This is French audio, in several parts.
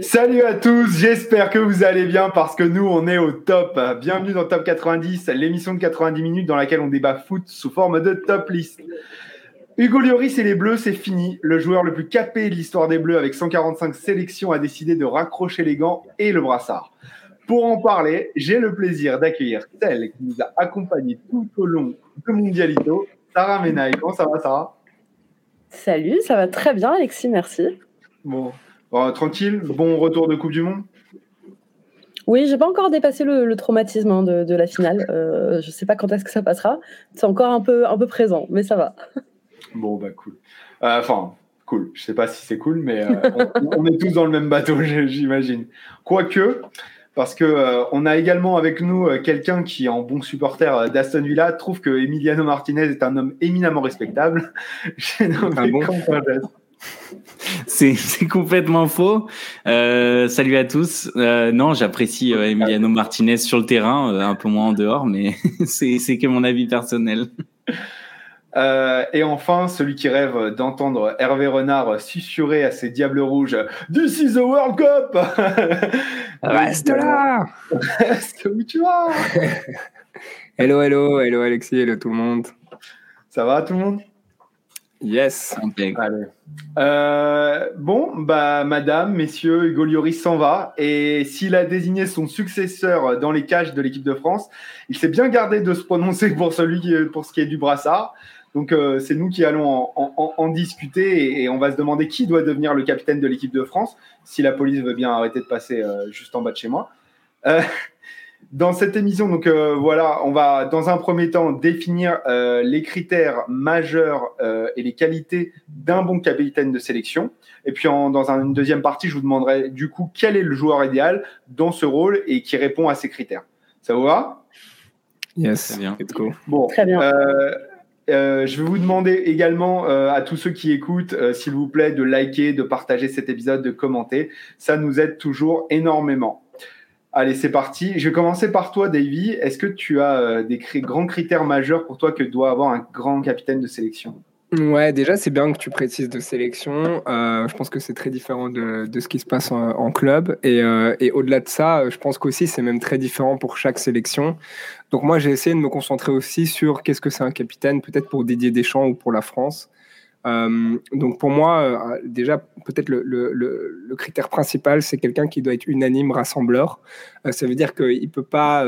Salut à tous, j'espère que vous allez bien parce que nous, on est au top. Bienvenue dans Top 90, l'émission de 90 minutes dans laquelle on débat foot sous forme de top list. Hugo Lloris et les Bleus, c'est fini. Le joueur le plus capé de l'histoire des Bleus avec 145 sélections a décidé de raccrocher les gants et le brassard. Pour en parler, j'ai le plaisir d'accueillir celle qui nous a accompagnés tout au long de Mondialito, Sarah Menaille. Comment ça va, Sarah? Salut, ça va très bien, Alexis, merci. Bon, tranquille, bon retour de Coupe du Monde oui, j'ai pas encore dépassé le, traumatisme hein, de, la finale. Euh, je sais pas quand est-ce que ça passera. C'est encore un peu, un peu présent, mais ça va. Bon, bah cool. Euh, enfin, cool. Je sais pas si c'est cool, mais euh, on, est tous dans le même bateau, j'imagine. Quoique, parce que on a également avec nous quelqu'un qui, en bon supporter d'Aston Villa, trouve que Emiliano Martinez est un homme éminemment respectable. J'ai nommé ah bon c'est complètement faux. Euh, salut à tous. Euh, non, j'apprécie euh, Emiliano Martinez sur le terrain, euh, un peu moins en dehors, mais c'est que mon avis personnel. Euh, et enfin, celui qui rêve d'entendre Hervé Renard susurrer à ses diables rouges This is the World Cup Reste là Reste où tu vas Hello, hello, hello Alexis, hello tout le monde. Ça va tout le monde? Yes. Allez. Euh, bon, bah, madame, messieurs, Hugo Lloris s'en va. Et s'il a désigné son successeur dans les cages de l'équipe de France, il s'est bien gardé de se prononcer pour, celui qui, pour ce qui est du brassard. Donc, euh, c'est nous qui allons en, discuter et, on va se demander qui doit devenir le capitaine de l'équipe de France, si la police veut bien arrêter de passer euh, juste en bas de chez moi. Dans cette émission, donc euh, voilà, on va dans un premier temps définir euh, les critères majeurs euh, et les qualités d'un bon capitaine de sélection. Et puis dans une deuxième partie, je vous demanderai du coup quel est le joueur idéal dans ce rôle et qui répond à ces critères. Ça vous va? Yes, bien. Bon, Très bien. je vais vous demander également à tous ceux qui écoutent, s'il vous plaît, de liker, de partager cet épisode, de commenter. Ça nous aide toujours énormément. Allez, c'est parti. Je vais commencer par toi, Davy. Est-ce que tu as euh, des grands critères majeurs pour toi que doit avoir un grand capitaine de sélection? Ouais, déjà, c'est bien que tu précises de sélection. Euh, je pense que c'est très différent de, ce qui se passe en, club. Euh, et, au-delà de ça, je pense qu'aussi, c'est même très différent pour chaque sélection. Donc moi, j'ai essayé de me concentrer aussi sur qu'est-ce que c'est un capitaine, peut-être pour Didier Deschamps ou pour la France. Euh, donc pour moi, euh, déjà, peut-être le, critère principal, c'est quelqu'un qui doit être unanime, rassembleur. Euh, ça veut dire qu'il ne peut pas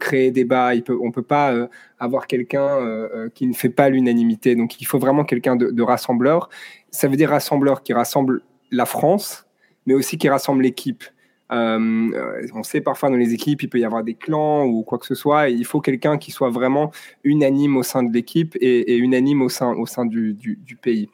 créer débat, il on ne peut pas avoir quelqu'un qui ne fait pas l'unanimité. Donc il faut vraiment quelqu'un de, de rassembleur. Ça veut dire rassembleur qui rassemble la France, mais aussi qui rassemble l'équipe. Euh, on sait parfois dans les équipes, il peut y avoir des clans ou quoi que ce soit. il faut quelqu'un qui soit vraiment unanime au sein de l'équipe et, unanime au sein, du, pays.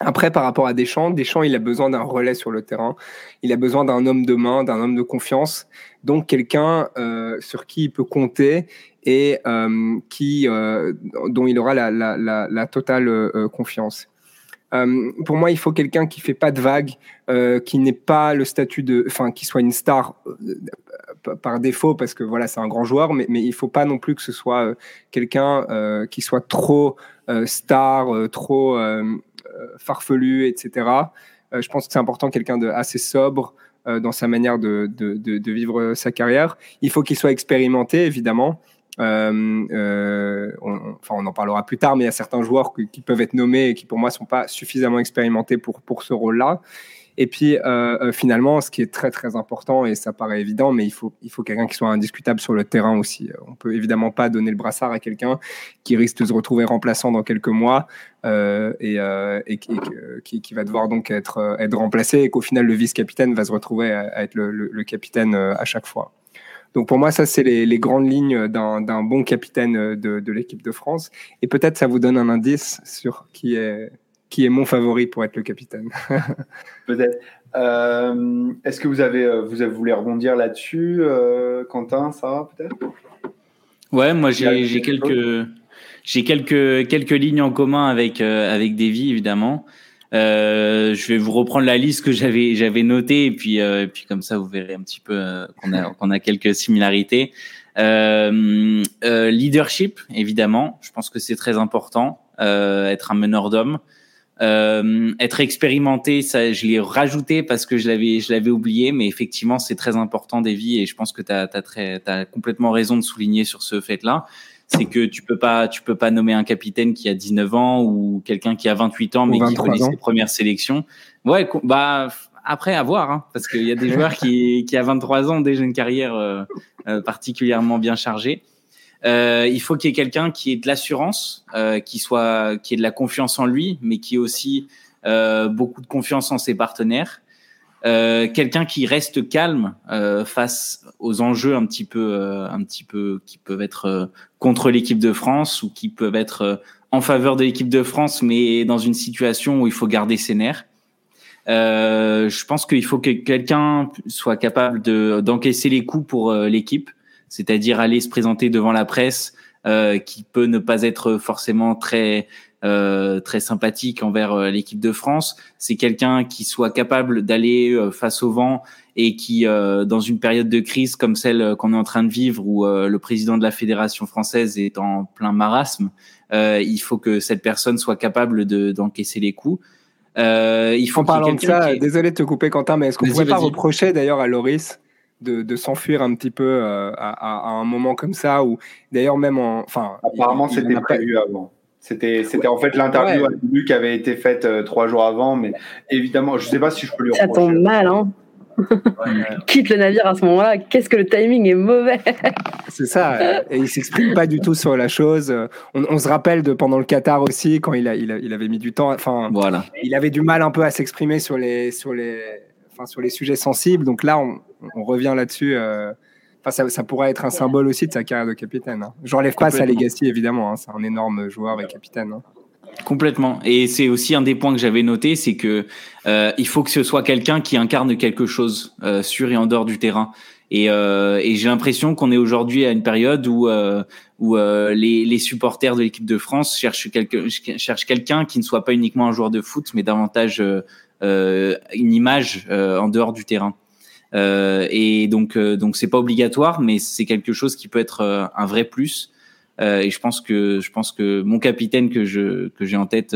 Après, par rapport à Deschamps, Deschamps, il a besoin d'un relais sur le terrain. Il a besoin d'un homme de main, d'un homme de confiance. Donc, quelqu'un euh, sur qui il peut compter et euh, qui, dont il aura la totale confiance. Euh, pour moi, il faut quelqu'un qui fait pas de vagues, euh, qui n'est pas le statut de, enfin, qui soit une star euh, par défaut parce que voilà, c'est un grand joueur, mais, mais il faut pas non plus que ce soit quelqu'un qui soit trop star, trop farfelu, etc. je pense que c'est important quelqu'un de assez sobre dans sa manière de, vivre sa carrière. Il faut qu'il soit expérimenté, évidemment. Euh, euh, on, en parlera plus tard, mais il y a certains joueurs qui, peuvent être nommés et qui, pour moi, sont pas suffisamment expérimentés pour, pour ce rôle-là. Et puis, euh, finalement, ce qui est très, très important, et ça paraît évident, mais il faut, il faut quelqu'un qui soit indiscutable sur le terrain aussi. On peut évidemment pas donner le brassard à quelqu'un qui risque de se retrouver remplaçant dans quelques mois et, qui, va devoir donc être, être remplacé et qu'au final, le vice-capitaine va se retrouver à, être le capitaine à chaque fois. Donc pour moi, ça, c'est les, grandes lignes d'un bon capitaine euh, de, l'équipe de France. Et peut-être ça vous donne un indice sur qui est, qui est mon favori pour être le capitaine. peut-être. Euh, est-ce que vous avez, euh, vous avez voulu rebondir là-dessus, Quentin, ça peut-être? Ouais, moi j'ai quelques, j'ai quelques, quelques lignes en commun avec, avec Davy, évidemment. Euh, je vais vous reprendre la liste que j'avais j'avais notée et puis euh, et puis comme ça vous verrez un petit peu euh, qu'on a qu'on a quelques similarités. Euh, leadership évidemment, je pense que c'est très important. être un meneur d'hommes. Euh, être expérimenté, ça, je l'ai rajouté parce que je l'avais, je l'avais oublié, mais effectivement, c'est très important, Davy, et je pense que tu as, très, as complètement raison de souligner sur ce fait-là. C'est que tu peux pas, tu peux pas nommer un capitaine qui a 19 ans ou quelqu'un qui a 28 ans, mais qui connaît ses premières sélections. Ouais, bah, après, à voir, hein, parce qu'il y a des joueurs qui, qui, à 23 ans, déjà une carrière euh, euh, particulièrement bien chargée. Euh, il faut qu'il y ait quelqu'un qui ait de l'assurance, euh, qui soit, qui ait de la confiance en lui, mais qui ait aussi euh, beaucoup de confiance en ses partenaires. Euh, quelqu'un qui reste calme euh, face aux enjeux un petit peu, euh, un petit peu qui peuvent être contre l'équipe de France ou qui peuvent être en faveur de l'équipe de France, mais dans une situation où il faut garder ses nerfs. je pense qu'il faut que quelqu'un soit capable de d'encaisser les coups pour l'équipe c'est-à-dire aller se présenter devant la presse, euh, qui peut ne pas être forcément très euh, très sympathique envers euh, l'équipe de France. C'est quelqu'un qui soit capable d'aller euh, face au vent et qui, euh, dans une période de crise comme celle qu'on est en train de vivre, où le président de la fédération française est en plein marasme, il faut que cette personne soit capable de d'encaisser les coups. il faut en parlant de ça, désolé de te couper Quentin, mais est-ce qu'on pourrait pas reprocher d'ailleurs à Loris de, s'enfuir un petit peu euh, à, un moment comme ça ou d'ailleurs même en enfin apparemment c'était prévu avant c'était c'était en fait l'interview qui avait été faite euh, trois jours avant mais évidemment je sais pas si je peux lui ça tombe mal hein quitte le navire à ce moment-là, qu'est-ce que le timing est mauvais. C'est ça, et il s'exprime pas du tout sur la chose. On, se rappelle de pendant le Qatar aussi, quand il, a, il, il avait mis du temps, enfin, voilà. il avait du mal un peu à s'exprimer sur les, sur les, sur les sujets sensibles. Donc là, on, revient là-dessus. Euh, enfin, ça, pourrait être un symbole aussi de sa carrière de capitaine. Hein. Je n'enlève pas sa legacy, évidemment. Hein. C'est un énorme joueur et capitaine. Hein. Complètement. Et c'est aussi un des points que j'avais noté, c'est que euh, il faut que ce soit quelqu'un qui incarne quelque chose euh, sur et en dehors du terrain. Et, j'ai l'impression qu'on est aujourd'hui à une période où où les, supporters de l'équipe de France cherchent, cherchent quelqu'un qui ne soit pas uniquement un joueur de foot, mais davantage euh, une image euh, en dehors du terrain. Euh, et donc, donc c'est pas obligatoire, mais c'est quelque chose qui peut être un vrai plus. Euh, et je pense que je pense que mon capitaine que je que j'ai en tête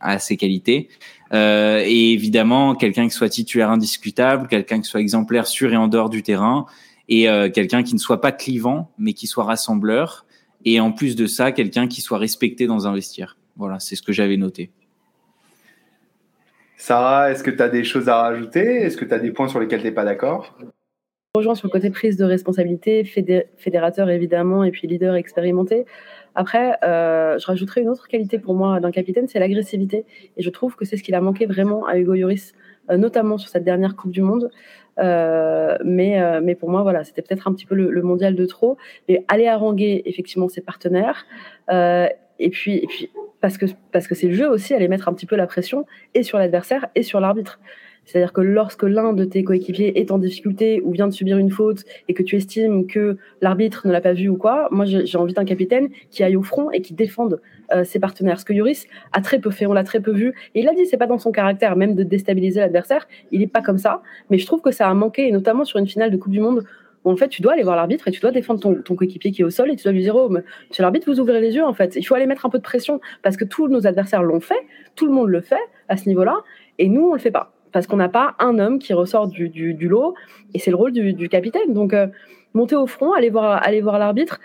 a ses qualités. Euh, et évidemment, quelqu'un qui soit titulaire indiscutable, quelqu'un qui soit exemplaire sur et en dehors du terrain, et quelqu'un qui ne soit pas clivant, mais qui soit rassembleur. Et en plus de ça, quelqu'un qui soit respecté dans un vestiaire. Voilà, c'est ce que j'avais noté. Sarah, est-ce que tu as des choses à rajouter? Est-ce que tu as des points sur lesquels tu n'es pas d'accord? Rejoins sur le côté prise de responsabilité, fédérateur évidemment, et puis leader expérimenté. Après, euh, je rajouterai une autre qualité pour moi d'un capitaine, c'est l'agressivité. Et je trouve que c'est ce qu'il a manqué vraiment à Hugo Lloris, euh, notamment sur cette dernière Coupe du Monde. Euh, mais, mais pour moi, voilà, c'était peut-être un petit peu le, mondial de trop. Mais aller haranguer effectivement ses partenaires et puis, et puis parce que parce que c'est le jeu aussi, aller mettre un petit peu la pression et sur l'adversaire et sur l'arbitre. C'est-à-dire que lorsque l'un de tes coéquipiers est en difficulté ou vient de subir une faute et que tu estimes que l'arbitre ne l'a pas vu ou quoi, moi j'ai envie d'un capitaine qui aille au front et qui défende euh, ses partenaires. Ce que Yoris a très peu fait, on l'a très peu vu. Et il a dit, c'est pas dans son caractère même de déstabiliser l'adversaire. Il n'est pas comme ça. Mais je trouve que ça a manqué, et notamment sur une finale de Coupe du Monde en fait, tu dois aller voir l'arbitre et tu dois défendre ton, coéquipier qui est au sol et tu dois lui dire, oh, monsieur l'arbitre, vous ouvrez les yeux, en fait. Il faut aller mettre un peu de pression parce que tous nos adversaires l'ont fait, tout le monde le fait à ce niveau-là, et nous, on le fait pas. Parce qu'on n'a pas un homme qui ressort du, lot, et c'est le rôle du, capitaine. Donc, euh, monter au front, aller voir, aller voir l'arbitre,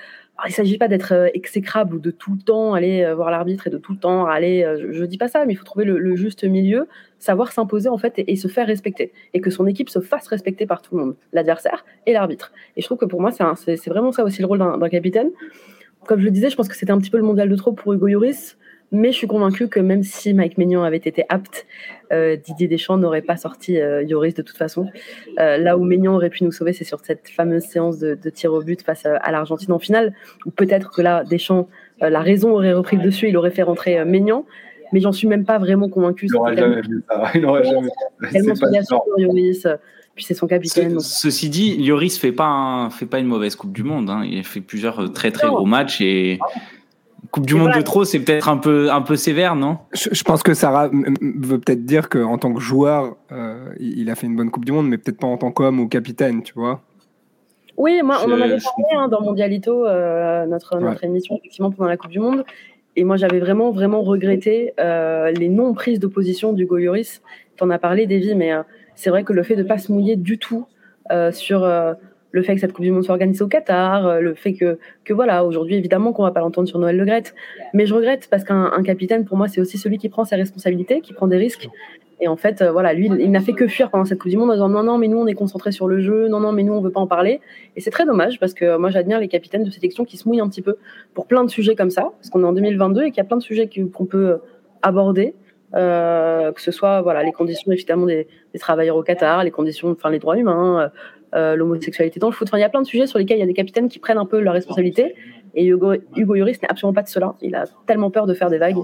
il ne s'agit pas d'être euh, exécrable ou de tout le temps aller euh, voir l'arbitre et de tout le temps aller. Euh, je ne dis pas ça, mais il faut trouver le, juste milieu, savoir s'imposer en fait et, se faire respecter et que son équipe se fasse respecter par tout le monde, l'adversaire et l'arbitre. Et je trouve que pour moi, c'est vraiment ça aussi le rôle d'un capitaine. Comme je le disais, je pense que c'était un petit peu le mondial de trop pour Hugo Lloris. Mais je suis convaincue que même si Mike Maignan avait été apte, euh, Didier Deschamps n'aurait pas sorti euh, Yoris de toute façon. Euh, là où Maignan aurait pu nous sauver, c'est sur cette fameuse séance de, tir au but face à l'Argentine en finale, où peut-être que là, Deschamps, la raison aurait repris le dessus, il aurait fait rentrer Maignan. Mais j'en suis même pas vraiment convaincue. Il n'aurait jamais vu ça. Il n'aurait jamais vu Yoris puis c'est son capitaine. Ceci dit, Lloris fait pas fait pas une mauvaise Coupe du Monde. Hein. Il a fait plusieurs très très gros matchs et Coupe du Monde de trop, c'est peut-être un peu, un peu sévère, non? Je, pense que Sarah veut peut-être dire qu'en tant que joueur, euh, il a fait une bonne Coupe du Monde, mais peut-être pas en tant qu'homme ou capitaine, tu vois. Oui, moi, on en avait parlé hein, dans Mondialito, euh, notre, notre émission, effectivement, pendant la Coupe du Monde. et moi, j'avais vraiment, vraiment regretté euh, les non-prises de position du Goyoris. Tu en as parlé, Davy, mais euh, c'est vrai que le fait de ne pas se mouiller du tout euh, sur le fait que cette Coupe du Monde soit organisée au Qatar, le fait que, que voilà, aujourd'hui, évidemment qu'on ne va pas l'entendre sur Noël Le Gret, mais je regrette parce qu'un capitaine, pour moi, c'est aussi celui qui prend ses responsabilités, qui prend des risques et en fait, euh, voilà, lui, il, n'a fait que fuir pendant cette Coupe du Monde en disant non, non, mais nous, on est concentré sur le jeu, non, non, mais nous, on veut pas en parler. Et c'est très dommage parce que euh, moi, j'admire les capitaines de sélection qui se mouillent un petit peu pour plein de sujets comme ça, parce qu'on est en 2022 et qu'il y a plein de sujets qu'on peut euh, aborder. que ce soit voilà les conditions évidemment des, travailleurs au Qatar, les conditions, enfin les droits humains, l'homosexualité dans le foot. Enfin, il y a plein de sujets sur lesquels il y a des capitaines qui prennent un peu leur responsabilité. Et Hugo, Hugo Lloris n'est absolument pas de cela. Il a tellement peur de faire des vagues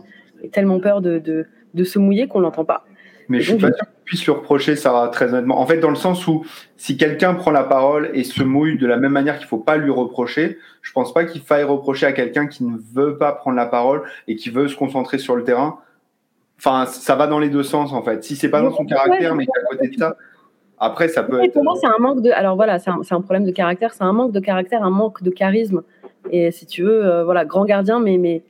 et tellement peur de, de, de se mouiller qu'on l'entend pas. Mais je suis pas sûr qu'on puisse lui reprocher ça très honnêtement. En fait, dans le sens où si quelqu'un prend la parole et se mouille de la même manière qu'il faut pas lui reprocher, je pense pas qu'il faille reprocher à quelqu'un qui ne veut pas prendre la parole et qui veut se concentrer sur le terrain. Enfin, ça va dans les deux sens en fait. Si c'est pas dans son caractère, mais qu'à côté de ça, après ça peut. être... Moi, c'est un manque de. Alors voilà, c'est un, un, problème de caractère. C'est un manque de caractère, un manque de charisme. Et si tu veux, euh, voilà, grand gardien, mais mais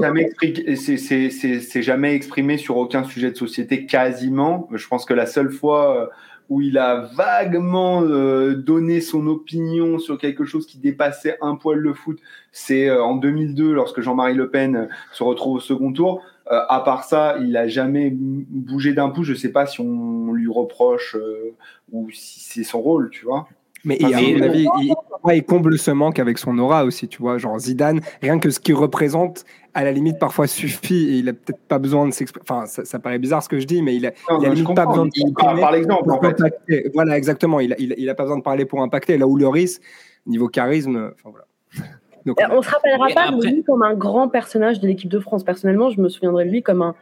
jamais, c'est jamais exprimé sur aucun sujet de société quasiment. Je pense que la seule fois euh, où il a vaguement euh, donné son opinion sur quelque chose qui dépassait un poil le foot, c'est euh, en 2002 lorsque Jean-Marie Le Pen se retrouve au second tour. À part ça, il a jamais bougé d'un pouce. Je sais pas si on lui reproche ou si c'est son rôle, tu vois. Mais à mon avis, il, comble ce manque avec son aura aussi, tu vois. Genre Zidane, rien que ce qu'il représente, à la limite, parfois suffit et il a peut-être pas besoin de s'exprimer. Enfin, ça, paraît bizarre ce que je dis, mais il a, il a limite pas besoin de s'exprimer. Par l'exemple, en fait. Voilà, exactement. Il a, il, a, pas besoin de parler pour impacter. Là où Lloris, niveau charisme, enfin voilà. Donc, on se rappellera pas de lui comme un grand personnage de l'équipe de France. Personnellement, je me souviendrai de lui comme un,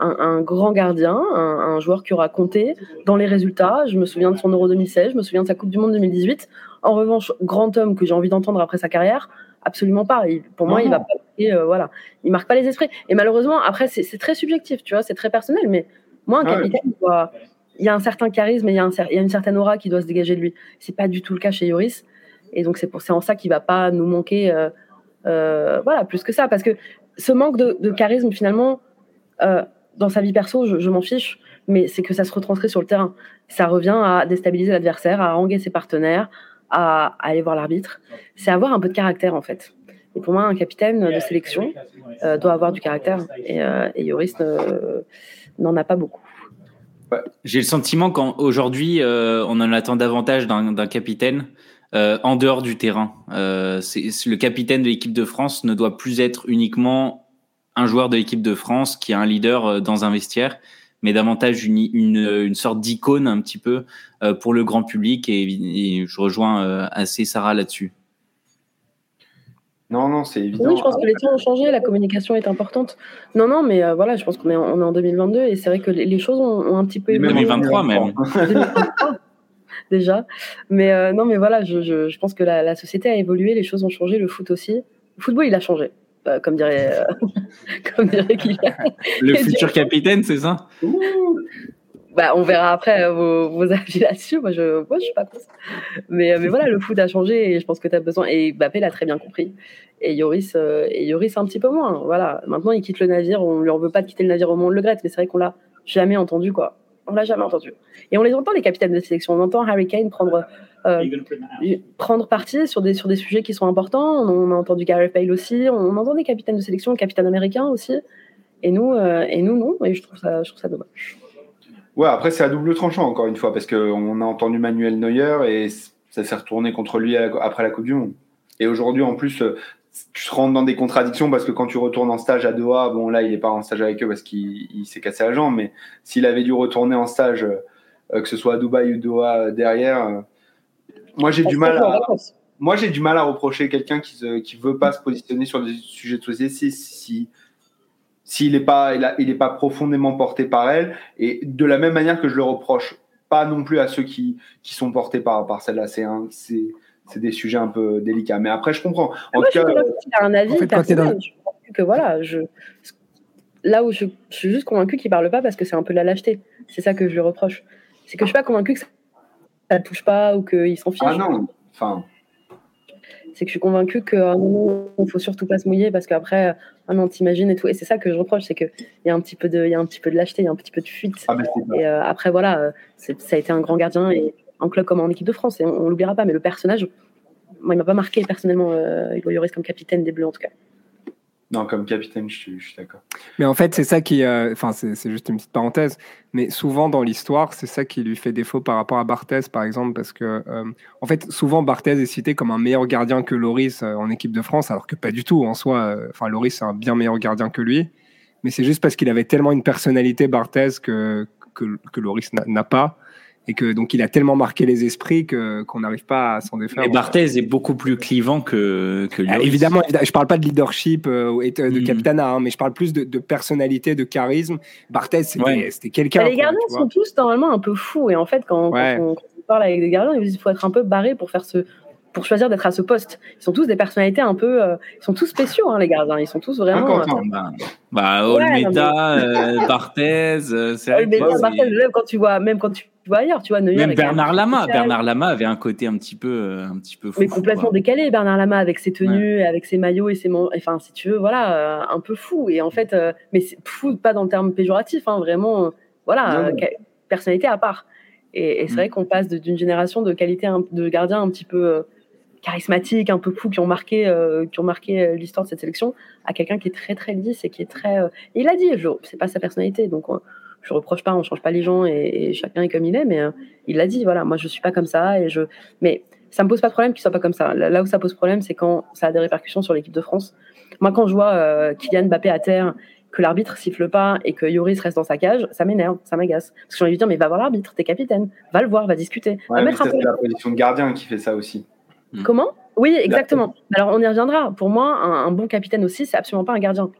un, grand gardien, un, joueur qui aura compté dans les résultats. Je me souviens de son Euro 2016, je me souviens de sa Coupe du Monde 2018. En revanche, grand homme que j'ai envie d'entendre après sa carrière, absolument pas. pour moi, il va pas, euh, voilà, il marque pas les esprits. Et malheureusement, après, c'est très subjectif, tu vois, c'est très personnel. Mais moi, un capitaine, il y a un certain charisme et il y, a une certaine aura qui doit se dégager de lui. C'est pas du tout le cas chez Yoris. Et donc, c'est en ça qu'il va pas nous manquer, euh, euh, voilà, plus que ça, parce que ce manque de, charisme, finalement, dans sa vie perso, je, m'en fiche, mais c'est que ça se retranscrit sur le terrain. Ça revient à déstabiliser l'adversaire, à haranguer ses partenaires, à, aller voir l'arbitre. C'est avoir un peu de caractère, en fait. Et pour moi, un capitaine de sélection euh, doit avoir du caractère. Et, euh, Yoris n'en a pas beaucoup. J'ai le sentiment qu'aujourd'hui, euh, on en attend davantage d'un capitaine en dehors du terrain. le capitaine de l'équipe de France ne doit plus être uniquement un joueur de l'équipe de France qui est un leader euh, dans un vestiaire, mais davantage une, une, sorte d'icône un petit peu euh, pour le grand public. Et, je rejoins euh, assez Sarah là-dessus. Non, non, c'est évident. Oui, je pense que les temps ont changé, la communication est importante. Non, non, mais voilà, je pense qu'on est, en, on est en 2022 et c'est vrai que les, choses ont, un petit peu évolué. 2023 même. Déjà. Mais non, mais voilà, je, je, pense que la, la, société a évolué, les choses ont changé, le foot aussi. Le football, il a changé. Euh, comme dirait, euh, comme dirait Le futur capitaine, c'est ça? Bah, on verra après euh, vos, vos avis là-dessus. Moi, je, moi, je suis pas contre. Mais, mais voilà, le foot a changé et je pense que tu as besoin. Et Mbappé l'a très bien compris. Et Yoris, et Yoris un petit peu moins. Voilà. Maintenant, il quitte le navire. On lui en veut pas de quitter le navire au monde le Gret, mais c'est vrai qu'on l'a jamais entendu, quoi. On l'a jamais entendu. Et on les entend, les capitaines de sélection. On entend Harry Kane prendre euh, prendre parti sur des, sur des sujets qui sont importants. On, a entendu Gary Pale aussi, on, entend des capitaines de sélection, le capitaine américain aussi. Et nous, euh, et nous non. Et je trouve ça, je trouve ça dommage. Ouais, après, c'est à double tranchant, encore une fois, parce qu'on a entendu Manuel Neuer et ça s'est retourné contre lui après la Coupe du Monde. Et aujourd'hui, en plus, euh, tu rentres dans des contradictions parce que quand tu retournes en stage à Doha, bon, là, il n'est pas en stage avec eux parce qu'il s'est cassé la jambe, mais s'il avait dû retourner en stage, que ce soit à Dubaï ou Doha derrière, moi, j'ai du mal à. Moi, j'ai du mal à reprocher quelqu'un qui ne veut pas se positionner sur des sujets de société si s'il n'est pas, il, est pas profondément porté par elle. Et de la même manière que je le reproche pas non plus à ceux qui, qui sont portés par, par celle-là. C'est c'est des sujets un peu délicats. Mais après, je comprends. En tout cas, un avis personnel. que voilà, je, là où je, suis juste convaincu qu'il parle pas parce que c'est un peu la lâcheté. C'est ça que je lui reproche. C'est que je suis pas convaincu que ça ça ne touche pas ou qu'ils s'en fichent. Ah non, enfin. C'est que je suis convaincue qu'à un moment, il faut surtout pas se mouiller parce qu'après, ah non, t'imagines et tout. Et c'est ça que je reproche, c'est qu'il y a un petit peu de, il y a un petit peu de lâcheté, il y a un petit peu de fuite. Ah, mais c'est Et euh, après, voilà, euh, c'est- ça a été un grand gardien et en club comme en équipe de France. Et on, on l'oubliera pas. Mais le personnage, moi, il m'a pas marqué personnellement, euh, Hugo Lloris comme capitaine des Bleus en tout cas. Non, comme capitaine, je suis, d'accord. Mais en fait, c'est ça qui. euh, Enfin, c'est c'est juste une petite parenthèse. Mais souvent dans l'histoire, c'est ça qui lui fait défaut par rapport à Barthez, par exemple, parce que, euh, en fait, souvent Barthez est cité comme un meilleur gardien que Loris euh, en équipe de France, alors que pas du tout. En soi, euh, enfin, Loris c'est un bien meilleur gardien que lui. Mais c'est juste parce qu'il avait tellement une personnalité Barthez que, que, que Loris n'a pas. Et que donc il a tellement marqué les esprits que qu'on n'arrive pas à s'en défaire. Et Barthez est beaucoup plus clivant que, que Ah, Lloris. évidemment, évidemment, je parle pas de leadership euh, et de, Mhm. capitana, hein, mais je parle plus de, de personnalité, de charisme. Barthez, c'était Ouais. quelqu'un. Bah, les gardiens sont tous normalement un peu fous. Et en fait, quand, on, quand on parle avec des gardiens, il faut être un peu barré pour faire ce pour choisir d'être à ce poste. Ils sont tous des personnalités un peu. euh, ils sont tous spéciaux, hein, les gardiens. Ils sont tous vraiment. Encore, euh. Bah, bah Ouais, Olmeta, euh, Barthez, euh, Ouais, mais c'est- Barthez, même quand tu vois, même quand tu vois ailleurs, tu vois, Neuer Même Bernard Lama. Bernard Lama avait un côté un petit peu, euh, un petit peu fou. Mais complètement quoi. décalé, Bernard Lama, avec ses tenues, avec ses maillots et ses Enfin, si tu veux, voilà, euh, un peu fou. Et en fait, euh, mais c'est fou, pas dans le terme péjoratif, hein, vraiment, euh, voilà, personnalité à part. Et, et c'est Mm. vrai qu'on passe d'une génération de qualité de gardiens un petit peu euh, charismatiques, un peu fous, qui ont marqué, euh, qui ont marqué l'histoire de cette sélection, à quelqu'un qui est très très lisse et qui est très. il a dit, je- c'est pas sa personnalité, donc je reproche pas, on change pas les gens et, et chacun est comme il est, mais euh, il l'a dit, voilà, moi je suis pas comme ça et je. Mais ça me pose pas de problème qu'il soit pas comme ça. Là où ça pose problème, c'est quand ça a des répercussions sur l'équipe de France. Moi, quand je vois euh, Kylian Mbappé à terre, que l'arbitre siffle pas et que Yoris reste dans sa cage, ça m'énerve, ça m'agace. Parce que j'ai envie de dire, mais va voir l'arbitre, t'es capitaine, va le voir, va discuter. va Ouais, mais mettre un ça, peu c'est la position de gardien qui fait ça aussi. Comment? Oui, exactement. Alors, on y reviendra. Pour moi, un, un bon capitaine aussi, c'est absolument pas un gardien.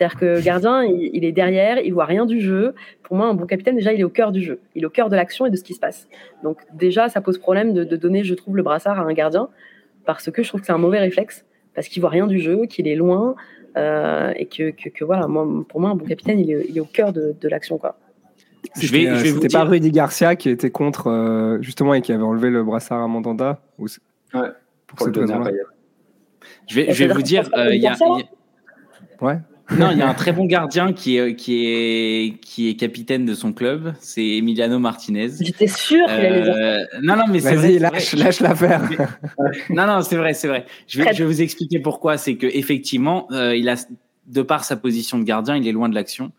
C'est-à-dire que le gardien, il, il est derrière, il voit rien du jeu. Pour moi, un bon capitaine, déjà, il est au cœur du jeu. Il est au cœur de l'action et de ce qui se passe. Donc, déjà, ça pose problème de, de donner, je trouve, le brassard à un gardien parce que je trouve que c'est un mauvais réflexe, parce qu'il voit rien du jeu, qu'il est loin euh, et que, que, que, voilà, moi, pour moi, un bon capitaine, il est, il est au cœur de, de l'action, quoi. Je vais, C'était, euh, je vais vous pas dire. Rudy Garcia qui était contre, euh, justement, et qui avait enlevé le brassard à Mandanda ou Ouais, Pour Pour cette raison-là. Je vais, je vais vous dire, euh, a, y a- Ouais. Non, il y a un très bon gardien qui est, qui est, qui est capitaine de son club, c'est Emiliano Martinez. J'étais sûre qu'il allait dire ça. Euh, non, non, mais c'est vrai, Vas-y, lâche, vrai. lâche l'affaire. Non, non, c'est vrai, c'est vrai. Je vais, je vais vous expliquer pourquoi. C'est que effectivement, euh, il a, de par sa position de gardien, il est loin de l'action.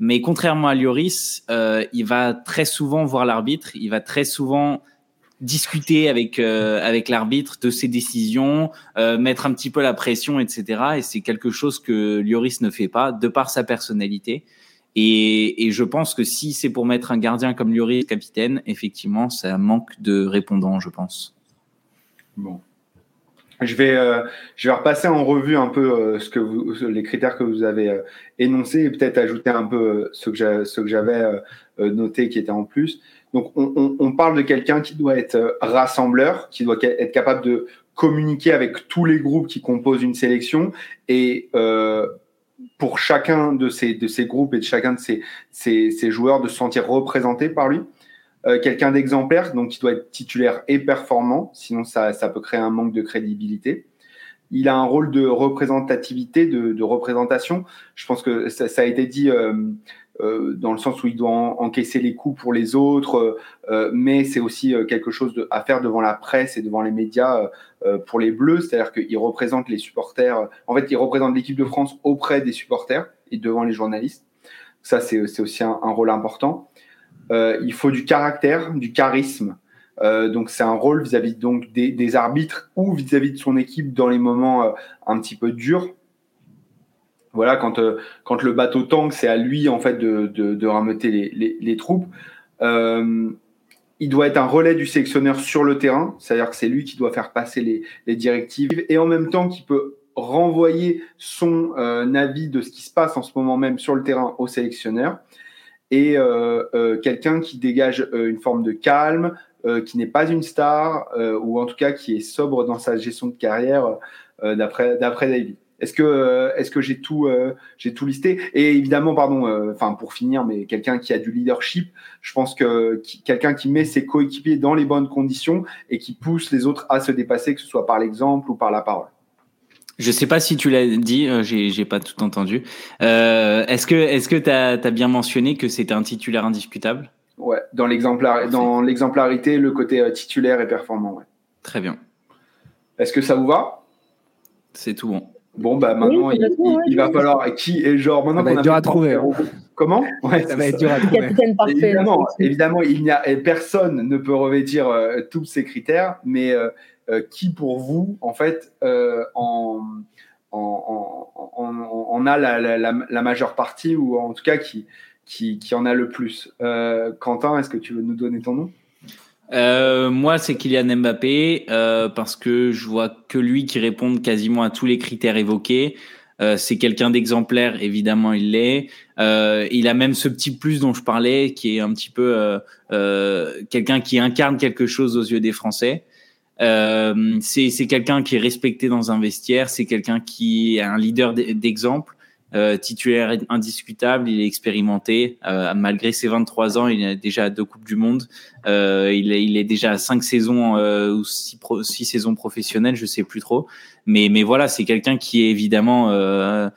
Mais contrairement à Lloris, euh, il va très souvent voir l'arbitre. Il va très souvent discuter avec euh, avec l'arbitre de ses décisions, euh, mettre un petit peu la pression, etc. Et c'est quelque chose que Lloris ne fait pas, de par sa personnalité. Et, et je pense que si c'est pour mettre un gardien comme Lloris capitaine, effectivement, ça manque de répondants, je pense. Bon. Je vais, euh, je vais repasser en revue un peu euh, ce que vous, les critères que vous avez euh, énoncés et peut-être ajouter un peu euh, ceux que j'avais notés qui étaient en plus. Donc, on, parle de quelqu'un qui doit être euh, rassembleur, qui doit être capable de communiquer avec tous les groupes qui composent une sélection et euh, pour chacun de ces, de ces groupes et de chacun de ces, ces, joueurs de se sentir représenté par lui. Euh, quelqu'un d'exemplaire, donc qui doit être titulaire et performant, sinon ça, ça peut créer un manque de crédibilité. Il a un rôle de représentativité, de, représentation. Je pense que ça, a été dit euh, dans le sens où il doit en- encaisser les coups pour les autres, euh, mais c'est aussi euh, quelque chose de, à faire devant la presse et devant les médias euh, pour les Bleus, c'est-à-dire qu'il représente les supporters. En fait, il représente l'équipe de France auprès des supporters et devant les journalistes. Ça, c'est aussi un, un rôle important. Euh, il faut du caractère, du charisme. Euh, donc c'est un rôle vis-à-vis donc des, des arbitres ou vis-à-vis de son équipe dans les moments euh, un petit peu durs. Voilà, quand, euh, quand le bateau tangue, c'est à lui en fait de, de, rameuter les, troupes. Euh, il doit être un relais du sélectionneur sur le terrain, c'est-à-dire que c'est lui qui doit faire passer les, directives et en même temps qui peut renvoyer son euh, avis de ce qui se passe en ce moment même sur le terrain au sélectionneur et quelqu'un qui dégage une forme de calme, qui n'est pas une star, ou en tout cas qui est sobre dans sa gestion de carrière, d'après David. Est-ce que, est-ce que j'ai tout, j'ai tout listé? Et évidemment, pardon, enfin pour finir, mais quelqu'un qui a du leadership, je pense que quelqu'un qui met ses coéquipiers dans les bonnes conditions et qui pousse les autres à se dépasser, que ce soit par l'exemple ou par la parole. Je sais pas si tu l'as dit, euh, j'ai j'ai pas tout entendu. Euh, est-ce que est-ce que tu as, bien mentionné que c'était un titulaire indiscutable? Ouais, dans l'exemplar dans l'exemplarité, le côté euh, titulaire et performant. Ouais. Très bien. Est-ce que ça vous va? C'est tout bon. Bon bah maintenant il, va falloir qui est genre maintenant qu'on a dur à trouver. Hein. Comment? Ouais, Ça va être dur à trouver. Évidemment, évidemment, il n'y a personne ne peut revêtir tous ces critères, mais euh, qui pour vous, en fait, euh, en, en, a la, majeure partie ou en tout cas qui, qui, en a le plus? Euh, Quentin, est-ce que tu veux nous donner ton nom? Moi, c'est Kylian Mbappé parce que je vois que lui qui répond quasiment à tous les critères évoqués. c'est quelqu'un d'exemplaire, évidemment, il l'est. il a même ce petit plus dont je parlais, qui est un petit peu quelqu'un qui incarne quelque chose aux yeux des Français. Euh, c'est quelqu'un qui est respecté dans un vestiaire, c'est quelqu'un qui est un leader d'exemple, euh, titulaire indiscutable, il est expérimenté. Euh, malgré ses 23 ans, il est déjà deux Coupes du Monde. Euh, il, est, il est déjà à cinq saisons euh, ou six, six, saisons professionnelles, je sais plus trop. Mais, mais voilà, c'est quelqu'un qui est évidemment un,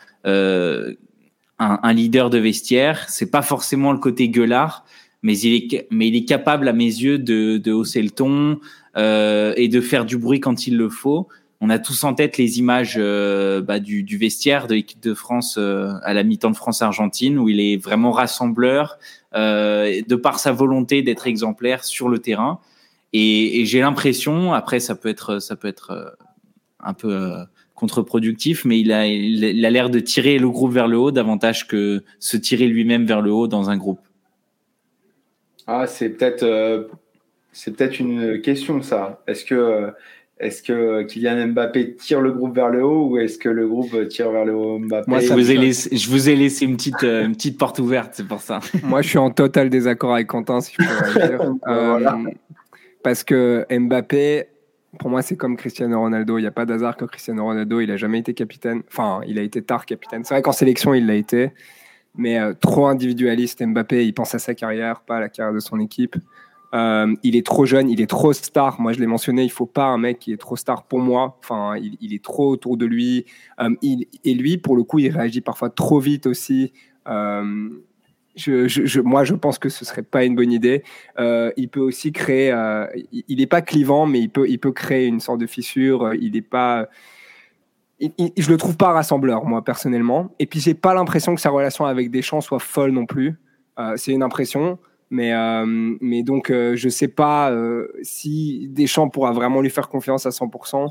un, leader de vestiaire. C'est pas forcément le côté gueulard, mais il est, mais il est capable à mes yeux de, de hausser le ton, euh, et de faire du bruit quand il le faut. On a tous en tête les images euh, bah, du, vestiaire de l'équipe de France euh, à la mi-temps de France-Argentine, où il est vraiment rassembleur, de par sa volonté d'être exemplaire sur le terrain. Et, et j'ai l'impression, après ça peut être, ça peut être un peu contre-productif, mais il a, il a l'air de tirer le groupe vers le haut davantage que se tirer lui-même vers le haut dans un groupe. Ah, c'est peut-être c'est peut-être une question, ça. Est-ce que, est que Kylian Mbappé tire le groupe vers le haut ou est-ce que le groupe tire vers le haut Mbappé? Moi, je vous, ai laissé, je vous ai laissé une petite, euh, une petite porte ouverte, c'est pour ça. Moi, je suis en total désaccord avec Quentin, si je peux dire. Euh, parce que Mbappé, pour moi, c'est comme Cristiano Ronaldo. Il n'y a pas d'hasard que Cristiano Ronaldo, il n'a jamais été capitaine. Enfin, il a été tard capitaine. C'est vrai qu'en sélection, il l'a été. Mais euh, trop individualiste, Mbappé, il pense à sa carrière, pas à la carrière de son équipe. Euh, il est trop jeune, il est trop star. Moi, je l'ai mentionné, il faut pas un mec qui est trop star pour moi. Enfin, il, est trop autour de lui. Euh, et lui, pour le coup, il réagit parfois trop vite aussi. Euh, moi, je pense que ce serait pas une bonne idée. il peut aussi créer. il n'est pas clivant, mais il peut, il peut créer une sorte de fissure. Il n'est pas. je le trouve pas rassembleur, moi personnellement. Et puis, j'ai pas l'impression que sa relation avec Deschamps soit folle non plus. c'est une impression. Mais, euh, mais donc, euh, je ne sais pas euh, si Deschamps pourra vraiment lui faire confiance à 100%,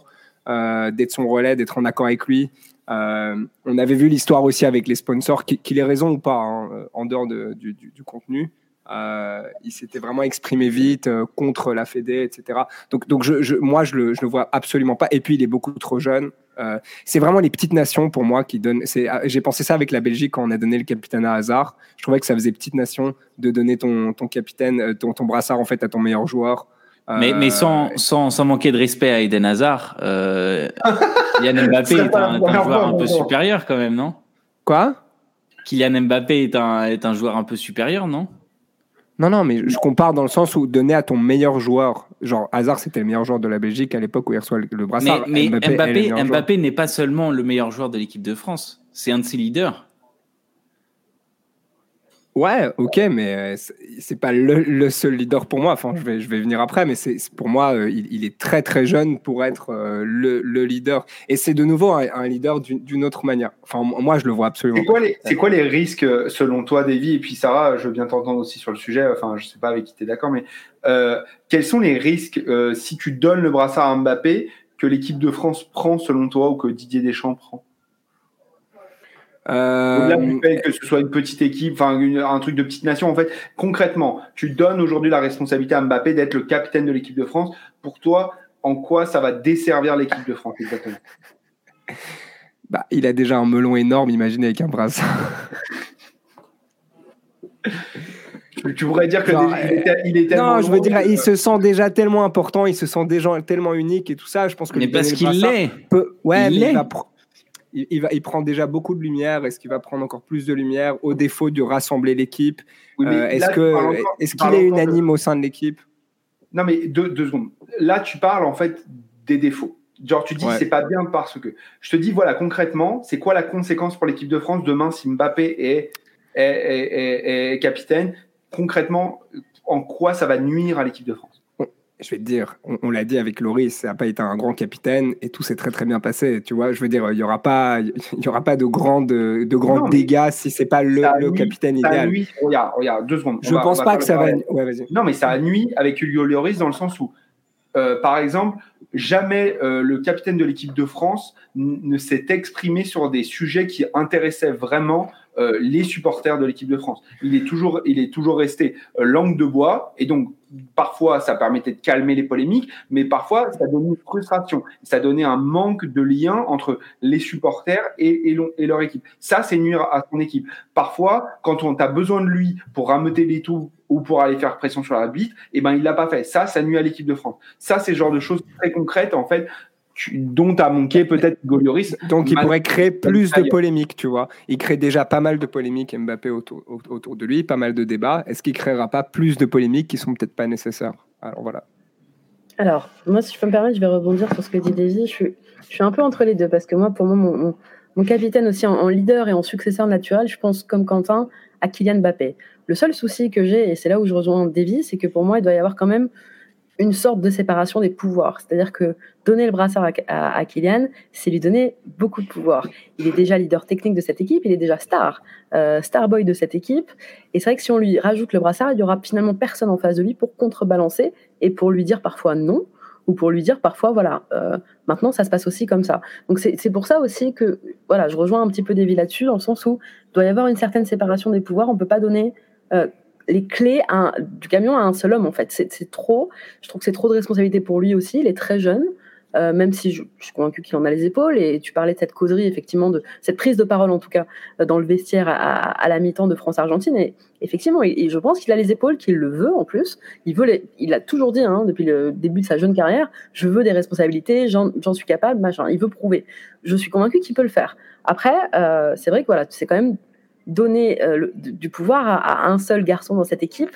d'être son relais, d'être en accord avec lui. on avait vu l'histoire aussi avec les sponsors, qu'il ait raison ou pas, hein, en dehors de, du, contenu. il s'était vraiment exprimé vite contre la Fédé, etc. Donc, donc moi, je le, je le vois absolument pas. Et puis, il est beaucoup trop jeune. Euh, c'est vraiment les petites nations pour moi qui donnent. Ah, j'ai pensé ça avec la Belgique quand on a donné le capitaine à Hazard. Je trouvais que ça faisait petite nation de donner ton, ton capitaine, euh, ton, ton, brassard en fait à ton meilleur joueur. Mais, mais sans, sans, sans, manquer de respect à Eden Hazard, euh, Kylian Mbappé est un, joueur un peu supérieur quand même, non? Quoi? Kylian Mbappé est un, est un joueur un peu supérieur, non? Non, non, mais je compare dans le sens où donner à ton meilleur joueur, genre Hazard, c'était le meilleur joueur de la Belgique à l'époque où il reçoit le brassard. Mais, Mbappé, n'est pas seulement le meilleur joueur de l'équipe de France, c'est un de ses leaders. Ouais, ok, mais euh, c'est pas le, seul leader pour moi. Enfin, je vais, je vais venir après, mais c'est pour moi, euh, il, est très très jeune pour être euh, le, leader. Et c'est de nouveau un, leader d'une autre manière. Enfin, moi, je le vois absolument. C'est quoi, les, quoi les risques selon toi, Davy? Et puis Sarah, je veux bien t'entendre aussi sur le sujet. Enfin, je sais pas avec qui tu es d'accord, mais quels sont les risques si tu donnes le brassard à Mbappé que l'équipe de France prend selon toi ou que Didier Deschamps prend? Euh... que ce soit une petite équipe, enfin un truc de petite nation, en fait, concrètement, tu donnes aujourd'hui la responsabilité à Mbappé d'être le capitaine de l'équipe de France. Pour toi, en quoi ça va desservir l'équipe de France exactement? Bah, Il a déjà un melon énorme, imaginez avec un brassard. tu pourrais dire que il, est, tellement. Non, je veux dire, il se sent déjà tellement important, il se sent déjà tellement unique et tout ça. Je pense que. Mais parce qu'il l'est. Ouais, il mais il, va, il prend déjà beaucoup de lumière. Est-ce qu'il va prendre encore plus de lumière au défaut de rassembler l'équipe? Est-ce que est-ce qu'il est unanime au sein de l'équipe? Non, mais deux, deux secondes. Là, tu parles en fait des défauts. Genre, tu dis c'est pas bien parce que. Je te dis, voilà, concrètement, c'est quoi la conséquence pour l'équipe de France demain si Mbappé est, est, est, capitaine? Concrètement, en quoi ça va nuire à l'équipe de France? Je vais te dire, on, l'a dit avec Loris, ça n'a pas été un grand capitaine et tout s'est très très bien passé. Tu vois, je veux dire, il n'y aura, pas, il y aura pas de grands de, de grands dégâts si c'est pas le, le capitaine idéal. Nuit, regarde, regarde, deux secondes. Je ne pense pas que ça va. Ouais, non, mais ça a nuit avec Hugo Loris dans le sens où euh, par exemple, jamais euh, le capitaine de l'équipe de France ne s'est exprimé sur des sujets qui intéressaient vraiment euh, les supporters de l'équipe de France. Il est toujours, il est toujours resté langue de bois et donc parfois ça permettait de calmer les polémiques, mais parfois ça donnait une frustration, ça donnait un manque de lien entre les supporters et, et, leur équipe. Ça, c'est nuire à son équipe. Parfois, quand on a besoin de lui pour rameuter les tout ou pour aller faire pression sur l'arbitre, eh ben il l'a pas fait. Ça, ça nuit à l'équipe de France. Ça, c'est le genre de choses très concrètes en fait dont a manqué peut-être Golioris. Donc il pourrait créer plus de polémiques, tu vois. Il crée déjà pas mal de polémiques Mbappé autour, autour de lui, pas mal de débats. Est-ce qu'il créera pas plus de polémiques qui sont peut-être pas nécessaires? Alors voilà. Alors, moi, si je peux me permettre, je vais rebondir sur ce que dit Daisy. Je suis, je suis un peu entre les deux parce que moi, pour moi, mon, mon, capitaine aussi en, en, leader et en successeur naturel, je pense comme Quentin à Kylian Mbappé. Le seul souci que j'ai, et c'est là où je rejoins Davy, c'est que pour moi, il doit y avoir quand même une sorte de séparation des pouvoirs. C'est-à-dire que donner le brassard à, Kylian, c'est lui donner beaucoup de pouvoir. Il est déjà leader technique de cette équipe, il est déjà star, euh, star boy de cette équipe. Et c'est vrai que si on lui rajoute le brassard, il y aura finalement personne en face de lui pour contrebalancer et pour lui dire parfois non ou pour lui dire parfois voilà euh, maintenant ça se passe aussi comme ça donc c'est pour ça aussi que voilà je rejoins un petit peu Davy là-dessus dans le sens où il doit y avoir une certaine séparation des pouvoirs on peut pas donner euh, les clés du camion à un seul homme, en fait. C'est trop. Je trouve que c'est trop de responsabilité pour lui aussi. Il est très jeune. Euh, même si je, suis convaincu qu'il en a les épaules. Et tu parlais de cette causerie, effectivement, de cette prise de parole, en tout cas, euh, dans le vestiaire à, la mi-temps de France-Argentine. Et effectivement, et, je pense qu'il a les épaules, qu'il le veut en plus. Il, veut il a toujours dit, hein, depuis le début de sa jeune carrière, je veux des responsabilités, j'en suis capable, machin. Il veut prouver. Je suis convaincu qu'il peut le faire. Après, euh, c'est vrai que voilà, c'est quand même donner euh, du pouvoir à, un seul garçon dans cette équipe.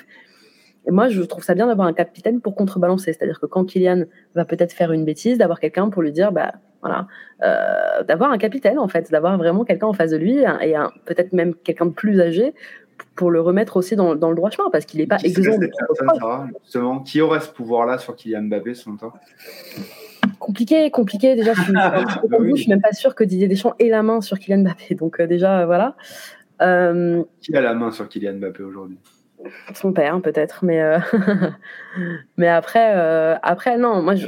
Et moi, je trouve ça bien d'avoir un capitaine pour contrebalancer. C'est-à-dire que quand Kylian va peut-être faire une bêtise, d'avoir quelqu'un pour lui dire, bah voilà, euh, d'avoir un capitaine en fait, d'avoir vraiment quelqu'un en face de lui et peut-être même quelqu'un de plus âgé pour le remettre aussi dans, dans le droit chemin parce qu'il n'est pas exempt. justement, qui aurait ce pouvoir-là sur Kylian Mbappé, selon toi? Compliqué, compliqué. Déjà, je suis, je suis même pas sûr que Didier Deschamps ait la main sur Kylian Mbappé. Donc euh, déjà, voilà. Euh, Qui a la main sur Kylian Mbappé aujourd'hui? Son père, peut-être, mais, euh, mais après, euh, après, non, moi, je...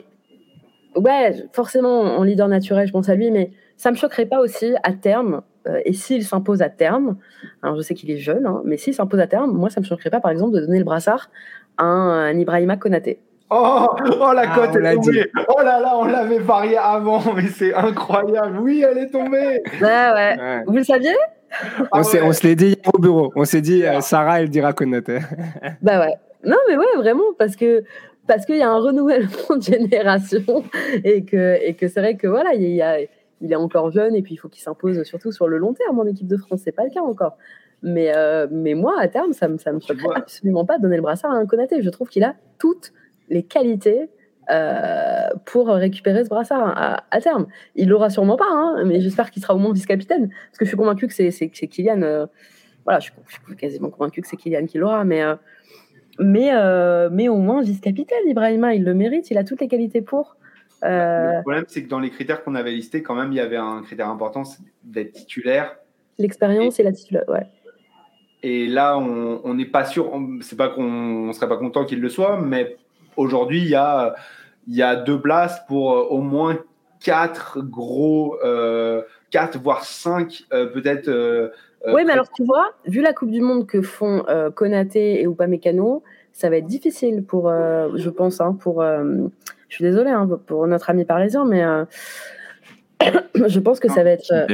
ouais, forcément, en leader naturel, je pense à lui, mais ça me choquerait pas aussi à terme, et s'il s'impose à terme, alors je sais qu'il est jeune, hein, mais s'il s'impose à terme, moi, ça me choquerait pas, par exemple, de donner le brassard à un, Ibrahima Konaté. Oh, oh, la ah, cote est tombée. Oh là là, on l'avait varié avant, mais c'est incroyable. Oui, elle est tombée. Ouais, ouais. Vous le saviez? on, se l'est dit au bureau. On s'est dit, euh, Sarah, elle dira Konaté. bah ouais. Non, mais ouais, vraiment, parce que parce qu'il y a un renouvellement de génération et que, et que c'est vrai que voilà, il, y a, il est encore jeune et puis il faut qu'il s'impose surtout sur le long terme en équipe de France. C'est pas le cas encore. Mais, euh, mais moi, à terme, ça me, ça me absolument pas de donner le brassard à un Konaté. Je trouve qu'il a toutes les qualités euh, pour récupérer ce brassard à, terme. Il l'aura sûrement pas, hein, mais j'espère qu'il sera au moins vice-capitaine, parce que je suis convaincu que c'est Kylian. Euh, voilà, je suis, quasiment convaincu que c'est Kylian qui l'aura, mais, euh, mais, mais au moins vice-capitaine, Ibrahima, il le mérite, il a toutes les qualités pour. Le problème, c'est que dans les critères qu'on avait listés, quand même, il y avait un critère important, d'être titulaire. L'expérience et, la titulaire, ouais. Et là, on n'est pas sûr, c'est pas qu'on ne serait pas content qu'il le soit, mais aujourd'hui, il y a il y a deux places pour euh, au moins quatre gros, euh, quatre voire cinq euh, peut-être. oui, mais alors tu vois, vu la Coupe du Monde que font Konaté et Upamecano, ça va être difficile pour, je pense, hein, pour. je suis désolée hein, pour notre ami parisien, mais je pense que ça va être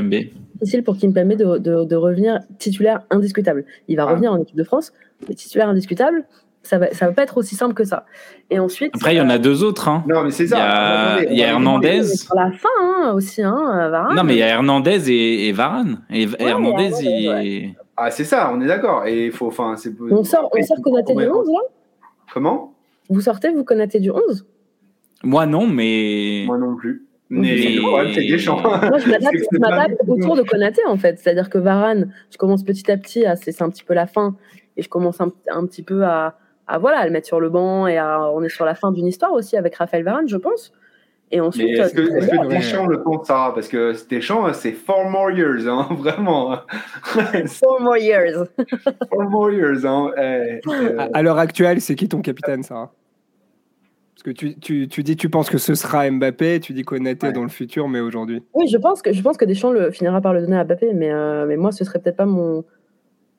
difficile pour Kimpembe de, de, de, revenir titulaire indiscutable. Il va ah. revenir en équipe de France, mais titulaire indiscutable. Ça va, ça va pas être aussi simple que ça. Et ensuite. Après, il y en a deux autres. Hein. Non, mais c'est ça. Il y a, Hernandez. Sur la fin hein, aussi, hein, Varane. Non, mais il y a Hernandez et, et Varane. Et Hernandez, il... Ah, c'est ça, on est d'accord. Et il faut, enfin, c'est. On sort, on sort Konaté du 11 là? Comment? Vous sortez, vous Konaté du 11 Moi non, mais. Moi non plus. Mais. Moi, je m'adapte autour de Konaté en fait. C'est-à-dire que Varane, je commence petit à petit, c'est un petit peu la fin, et je commence un, un petit peu à, à, voilà, à le mettre sur le banc et à, on est sur la fin d'une histoire aussi avec Raphaël Varane, je pense. Et ensuite, est-ce que, est que Deschamps le compte, Sarah? Parce que Deschamps, c'est four more years, hein, vraiment. four more years. four more years. Hein. Eh, euh... À, l'heure actuelle, c'est qui ton capitaine, Sarah? Parce que tu, tu, tu, dis, tu penses que ce sera Mbappé, tu dis qu'on était dans le futur, mais aujourd'hui. Oui, je pense que je pense que Deschamps le, finira par le donner à Mbappé, mais, euh, mais moi, ce serait peut-être pas mon.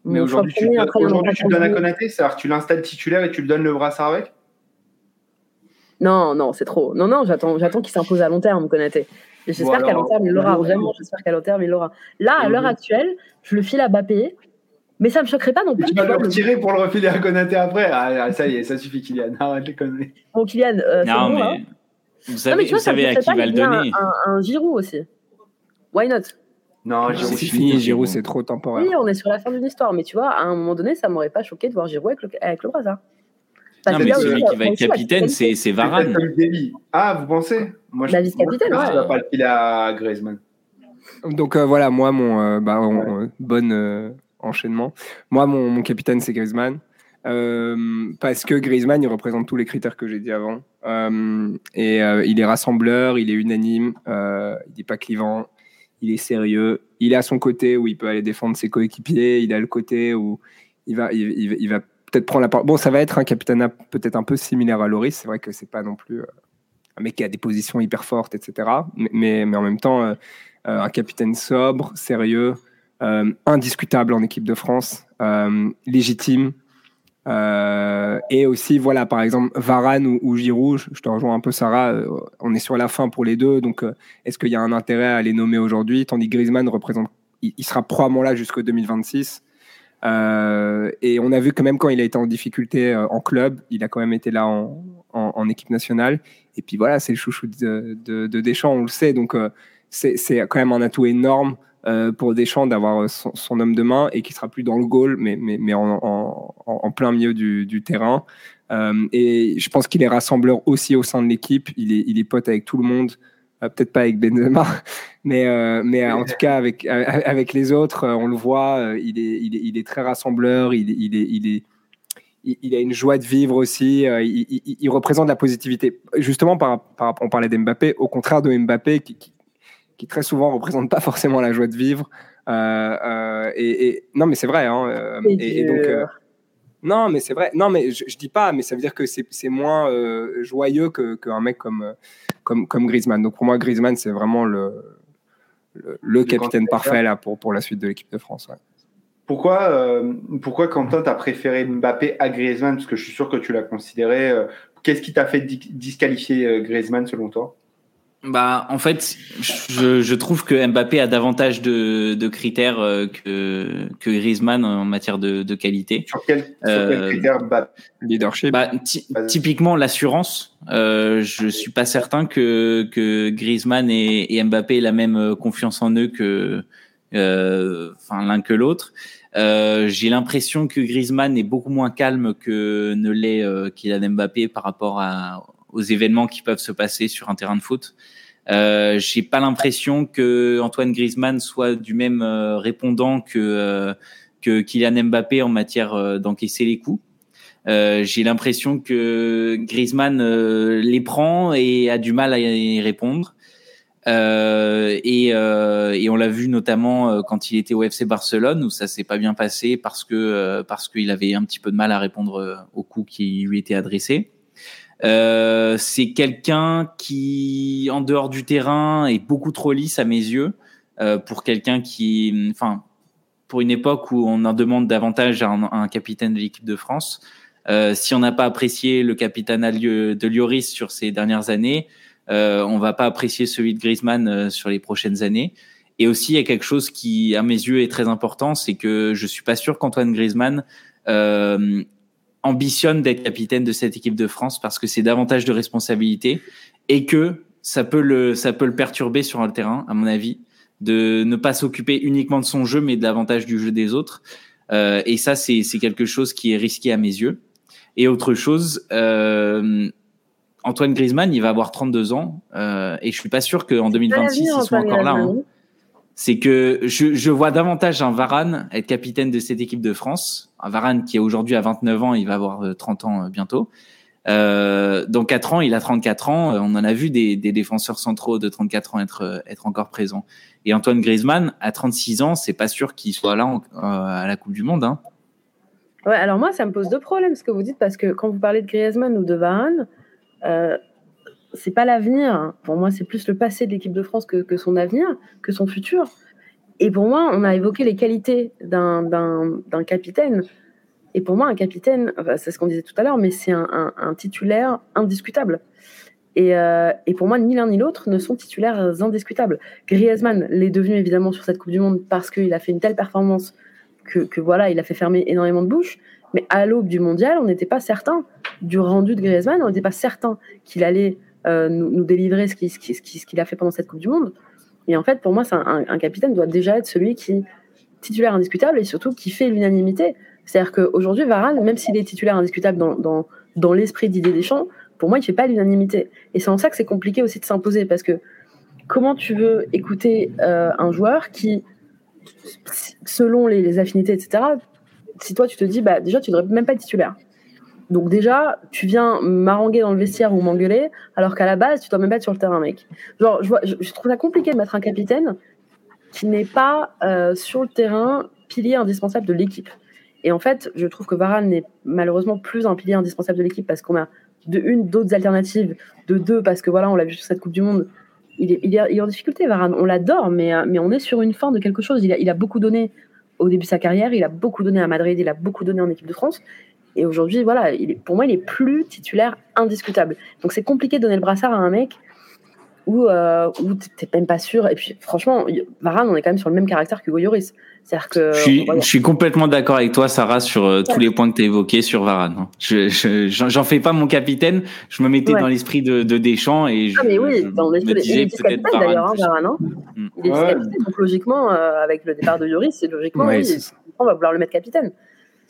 Mais aujourd'hui, tu, aujourd'hui, tu le donnes à Konaté, c'est-à-dire que tu l'installes titulaire et tu le donnes le brassard avec? Non, non, c'est trop. Non, non, j'attends, j'attends qu'il s'impose à long terme, Konaté. J'espère qu'à long terme, il l'aura. Vraiment, j'espère qu'à long terme, il l'aura. Là, à l'heure actuelle, je le file à Bappé. Mais ça me choquerait pas non plus. Tu vas le retirer pour le refiler à Konaté après? Ah, ça y est, ça suffit, Kylian. Arrête les conneries. Bon, Kylian, euh, non, mais... Hein. vous savez, non, mais tu vois, vous savez à qui va le donner. Un, un, un Giroud aussi. Why not? Non, Giroud, c'est fini. Giroud, c'est trop temporaire. Oui, on est sur la fin d'une histoire. Mais tu vois, à un moment donné, ça m'aurait pas choqué de voir Giroud avec le, avec le non, mais celui qui va être capitaine, c'est Varane. Ah, vous pensez? Moi, je vice-capitaine, ouais. Tu vas pas le filer à Griezmann. Donc euh, voilà, moi, mon euh, bah, euh, bon enchaînement. Moi, mon, mon capitaine, c'est Griezmann. parce que Griezmann, il représente tous les critères que j'ai dit avant. et il est rassembleur, il est unanime, il n'est pas clivant, il est sérieux. Il est à son côté où il peut aller défendre ses coéquipiers, il a le côté où il va, il, va peut-être prendre la part. Bon, ça va être un capitaine peut-être un peu similaire à Loris. C'est vrai que c'est pas non plus euh, un mec qui a des positions hyper fortes, etc. Mais, mais, en même temps, euh, euh, un capitaine sobre, sérieux, indiscutable en équipe de France, légitime. Et aussi, voilà, par exemple, Varane ou, Giroud, je te rejoins un peu, Sarah, on est sur la fin pour les deux, donc est-ce qu'il y a un intérêt à les nommer aujourd'hui? Tandis que Griezmann représente, il, sera probablement là jusqu'au 2026. Euh, et on a vu quand même quand il a été en difficulté euh, en club, il a quand même été là en, équipe nationale. Et puis voilà, c'est le chouchou de, de, de, Deschamps, on le sait. Donc euh, c'est quand même un atout énorme pour Deschamps d'avoir son, homme de main et qui sera plus dans le goal, mais, mais, mais en, plein milieu du, terrain. et je pense qu'il est rassembleur aussi au sein de l'équipe. Il est, il est pote avec tout le monde. Euh, peut-être pas avec Benzema, mais, euh, mais en tout cas avec, avec les autres, euh, on le voit, il est, il est, il est très rassembleur, il, il, est, il, est, il a une joie de vivre aussi, il, il représente la positivité. Justement, par, par, on parlait d'Mbappé, au contraire de Mbappé, qui, très souvent représente pas forcément la joie de vivre. et, et, non, mais c'est vrai. Hein, et, donc, non, mais c'est vrai. Non, mais je, je, dis pas, mais ça veut dire que c'est moins joyeux qu'un mec comme, comme, comme Griezmann. Donc pour moi, Griezmann, c'est vraiment le, le, capitaine parfait là, pour, pour la suite de l'équipe de France. Pourquoi, euh, pourquoi Quentin, tu as préféré Mbappé à Griezmann? Parce que je suis sûr que tu l'as considéré. Euh, qu'est-ce qui t'a fait disqualifier euh, Griezmann selon toi? Bah, en fait, je, je, trouve que Mbappé a davantage de, de critères euh, que, que Griezmann en matière de, de qualité. Sur quel, euh, critères Leadership. Bah, typiquement l'assurance. Euh, je suis pas certain que, que Griezmann et, et Mbappé aient la même euh, confiance en eux que, euh, enfin l'un que l'autre. Euh, J'ai l'impression que Griezmann est beaucoup moins calme que ne l'est euh, Kylian Mbappé par rapport à, aux événements qui peuvent se passer sur un terrain de foot. Euh, J'ai pas l'impression que Antoine Griezmann soit du même euh, répondant que euh, que Kylian Mbappé en matière euh, d'encaisser les coups. J'ai l'impression que Griezmann les prend et a du mal à y répondre. Euh, et, euh, et, on l'a vu notamment quand il était au FC Barcelone où ça s'est pas bien passé parce que parce qu'il avait un petit peu de mal à répondre aux coups qui lui étaient adressés. Euh, c'est quelqu'un qui, en dehors du terrain, est beaucoup trop lisse à mes yeux euh, pour quelqu'un qui, enfin, pour une époque où on en demande davantage à un, capitaine de l'équipe de France. Euh, si on n'a pas apprécié le capitaine de Lloris sur ces dernières années, euh, on va pas apprécier celui de Griezmann euh, sur les prochaines années. Et aussi, il y a quelque chose qui, à mes yeux, est très important, c'est que je suis pas sûr qu'Antoine Griezmann euh, ambitionne d'être capitaine de cette équipe de France parce que c'est davantage de responsabilités et que ça peut le ça peut le perturber sur le terrain, à mon avis, de ne pas s'occuper uniquement de son jeu, mais davantage du jeu des autres. Euh, et ça, c'est c'est quelque chose qui est risqué à mes yeux. Et autre chose, euh, Antoine Griezmann, il va avoir 32 ans euh, et je suis pas sûr qu'en 2026 il soit encore là. Hein. C'est que je, je vois davantage un Varane être capitaine de cette équipe de France. Un Varane qui est aujourd'hui à 29 ans, il va avoir 30 ans bientôt. Euh, dans 4 ans, il a 34 ans. On en a vu des, des défenseurs centraux de 34 ans être, être encore présents. Et Antoine Griezmann, à 36 ans, c'est pas sûr qu'il soit là euh, à la Coupe du Monde. Hein. Ouais, alors moi, ça me pose deux problèmes ce que vous dites, parce que quand vous parlez de Griezmann ou de Varane, euh, c'est pas l'avenir. Pour moi, c'est plus le passé de l'équipe de France que, que, son avenir, que son futur. Et pour moi, on a évoqué les qualités d'un capitaine. Et pour moi, un capitaine, c'est ce qu'on disait tout à l'heure, mais c'est un, un, titulaire indiscutable. Et, euh, et, pour moi, ni l'un ni l'autre ne sont titulaires indiscutables. Griezmann l'est devenu évidemment sur cette Coupe du Monde parce qu'il a fait une telle performance que, que, voilà, il a fait fermer énormément de bouches. Mais à l'aube du mondial, on n'était pas certain du rendu de Griezmann, on n'était pas certain qu'il allait euh, nous, délivrer ce qu'il qui, ce a fait pendant cette Coupe du Monde. Et en fait, pour moi, un, capitaine doit déjà être celui qui titulaire indiscutable et surtout qui fait l'unanimité. C'est-à-dire qu'aujourd'hui, Varane, même s'il est titulaire indiscutable dans, l'esprit d'idée des champs, pour moi, il ne fait pas l'unanimité. Et c'est en ça que c'est compliqué aussi de s'imposer parce que comment tu veux écouter euh, un joueur qui, selon les, les, affinités, etc., si toi tu te dis, bah, déjà, tu ne devrais même pas être titulaire. Donc déjà, tu viens m'haranguer dans le vestiaire ou m'engueuler, alors qu'à la base, tu dois même pas être sur le terrain, mec. Genre, je, trouve ça compliqué de mettre un capitaine qui n'est pas euh, sur le terrain pilier indispensable de l'équipe. Et en fait, je trouve que Varane n'est malheureusement plus un pilier indispensable de l'équipe parce qu'on a de une d'autres alternatives, de deux parce que voilà, on l'a vu sur cette Coupe du Monde, il est, il est, en difficulté Varane. On l'adore, mais, euh, mais on est sur une fin de quelque chose. Il a beaucoup donné au début de sa carrière, il a beaucoup donné à Madrid, il a beaucoup donné en équipe de France. Et aujourd'hui, voilà, il est, pour moi, il est plus titulaire indiscutable. Donc c'est compliqué de donner le brassard à un mec où, euh, où t'es même pas sûr. Et puis franchement, Varane, on est quand même sur le même caractère que Goyoris. C'est-à-dire que je suis, je suis complètement d'accord avec toi, Sarah, sur euh, tous les points que tu as évoqués sur Varane. Hein. Je, j'en fais pas mon capitaine. Je me mettais dans l'esprit de, de, Deschamps et je, ah mais oui, dans l'esprit disais peut-être hein, Varane. Hein. Mm. Il est capitaine, donc logiquement, euh, avec le départ de Yoris, c'est logiquement, oui, on va vouloir le mettre capitaine.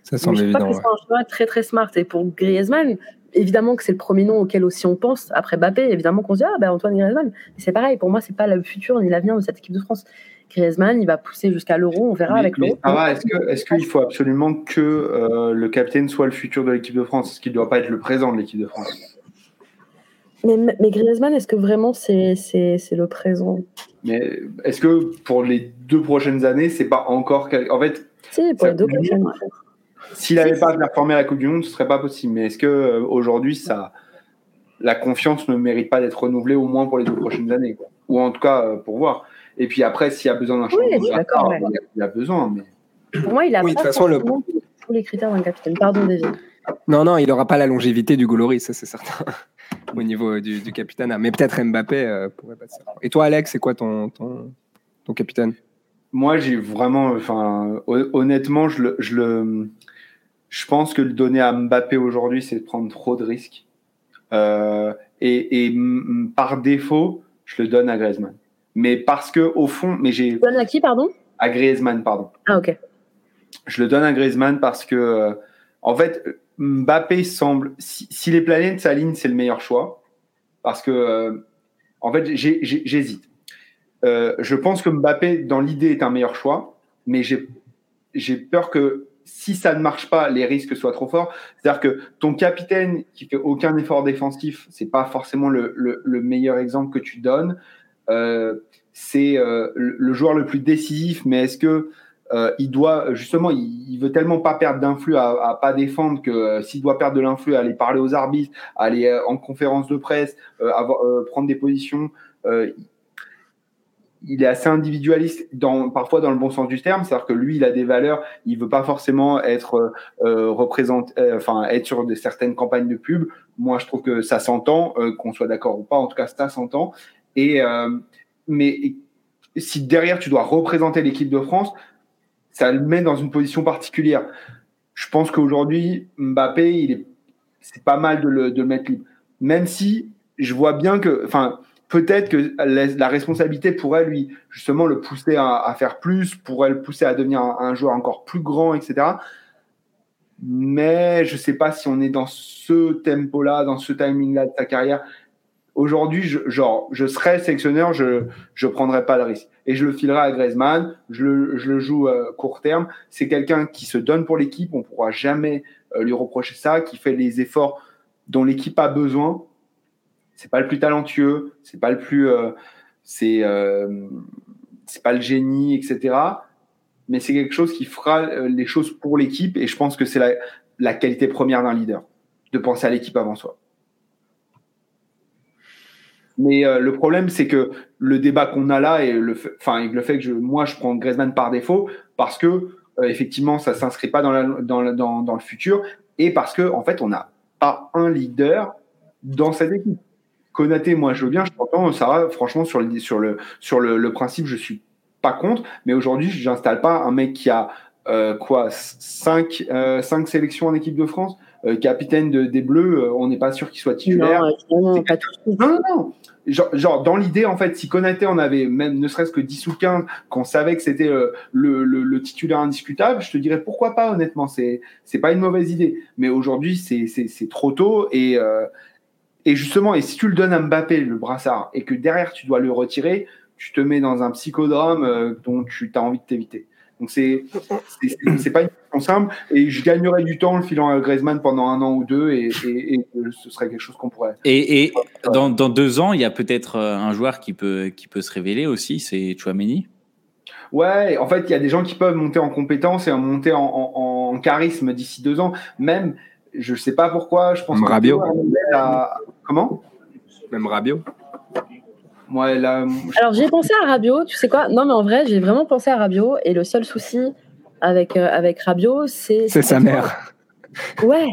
Ça semble évident. Je pense que c'est un choix très très smart. Et pour Griezmann, évidemment que c'est le premier nom auquel aussi on pense après Mbappé, évidemment qu'on se dit ah ben Antoine Griezmann. c'est pareil, pour moi c'est pas le futur ni l'avenir de cette équipe de France. Griezmann, il va pousser jusqu'à l'Euro, on verra avec l'Euro. Est-ce que est-ce qu'il faut absolument que euh, le capitaine soit le futur de l'équipe de France? Est-ce qu'il ne doit pas être le présent de l'équipe de France? Mais, mais, Griezmann, est-ce que vraiment c'est, c'est, c'est le présent? Mais est-ce que pour les deux prochaines années, c'est pas encore en fait Si, pour les deux prochaines. S'il n'avait pas performé à la Coupe du Monde, ce serait pas possible. Mais est-ce que euh, aujourd'hui, ça, la confiance ne mérite pas d'être renouvelée au moins pour les deux prochaines années, quoi. ou en tout cas euh, pour voir. Et puis après, s'il y a besoin d'un changement, oui, il, y a, besoin. Mais... Pour moi, il a oui, pas façon, le... tous les critères d'un capitaine. Pardon, déjà. Non, non, il n'aura pas la longévité du Gouloris, ça c'est certain, au niveau du, du capitaine. Mais peut-être Mbappé euh, pourrait pas Et toi, Alex, c'est quoi ton, ton, ton capitaine? Moi, j'ai vraiment, enfin, honnêtement, je le, je le, je pense que le donner à Mbappé aujourd'hui, c'est de prendre trop de risques. Euh, et, et par défaut, je le donne à Griezmann. Mais parce que au fond, mais j'ai. donne à qui, pardon? À Griezmann, pardon. Ah ok. Je le donne à Griezmann parce que, euh, en fait, Mbappé semble, si, si les planètes s'alignent, c'est le meilleur choix. Parce que, euh, en fait, j'hésite. Euh, je pense que Mbappé, dans l'idée, est un meilleur choix, mais j'ai peur que si ça ne marche pas, les risques soient trop forts. C'est-à-dire que ton capitaine qui fait aucun effort défensif, c'est pas forcément le, le, le, meilleur exemple que tu donnes. Euh, c'est euh, le joueur le plus décisif, mais est-ce que euh, il doit justement, il, veut tellement pas perdre d'influx à, à, pas défendre que euh, s'il doit perdre de l'influx, aller parler aux arbitres, aller en conférence de presse, prendre des positions il est assez individualiste parfois dans le bon sens du terme, c'est-à-dire que lui, il a des valeurs, il veut pas forcément être euh, représenté, euh, enfin être sur de, certaines campagnes de pub. Moi, je trouve que ça s'entend, euh, qu'on soit d'accord ou pas, en tout cas, ça s'entend. Et euh, mais si derrière tu dois représenter l'équipe de France, ça le met dans une position particulière. je pense qu'aujourd'hui, Mbappé, c'est pas mal de le, de le mettre libre. Même si je vois bien que, enfin, peut-être que la responsabilité pourrait lui justement le pousser à, faire plus, pourrait le pousser à devenir un, joueur encore plus grand, etc. Mais je ne sais pas si on est dans ce tempo-là, dans ce timing-là de sa carrière. Aujourd'hui, je, genre, je serais sélectionneur, je ne prendrais pas le risque. Et je le filerai à Griezmann, je le, joue euh, court terme. C'est quelqu'un qui se donne pour l'équipe, on ne pourra jamais euh, lui reprocher ça, qui fait les efforts dont l'équipe a besoin c'est pas le plus talentueux, c'est pas le plus, euh, c'est euh, c'est pas le génie, etc. Mais c'est quelque chose qui fera euh, les choses pour l'équipe et je pense que c'est la, la qualité première d'un leader, de penser à l'équipe avant soi. Mais le problème, c'est que le débat qu'on a là et le, fait, le fait que je, moi je prends Griezmann par défaut parce que effectivement ça s'inscrit pas dans, la, dans, le futur et parce que en fait on n'a pas un leader dans cette équipe. Konaté, moi, je veux bien, je t'entends, Sarah, franchement, sur le, sur le, sur le, principe, je suis pas contre, mais aujourd'hui, je n'installe pas un mec qui a euh, quoi, 5 euh, cinq, sélections en équipe de France, euh, capitaine de, des Bleus, on n'est pas sûr qu'il soit titulaire. Non, pas non, non. Genre, genre dans l'idée, en fait, si Konaté en avait même ne serait-ce que 10 ou 15, qu'on savait que c'était le, le, le, titulaire indiscutable, je te dirais pourquoi pas, honnêtement, c'est c'est pas une mauvaise idée. Mais aujourd'hui, c'est trop tôt et et justement, et si tu le donnes à Mbappé, le brassard, et que derrière tu dois le retirer, tu te mets dans un psychodrame euh, dont tu as envie de t'éviter. Donc c'est c'est pas une question simple. Et je gagnerais du temps le filant à Griezmann pendant un an ou deux, et, et, ce serait quelque chose qu'on pourrait. Et, et dans, dans, deux ans, il y a peut-être euh, un joueur qui peut qui peut se révéler aussi, c'est Chouameni. Ouais, en fait, il y a des gens qui peuvent monter en compétence et monter en, en, en charisme d'ici deux ans. Même je sais pas pourquoi. Je pense Même Rabiot. Comment? Même Rabiot. Ouais, là, Alors j'ai pensé à Rabiot. Tu sais quoi? Non, mais en vrai, j'ai vraiment pensé à Rabiot. Et le seul souci avec euh, avec Rabiot, c'est. C'est sa mère. Ouais.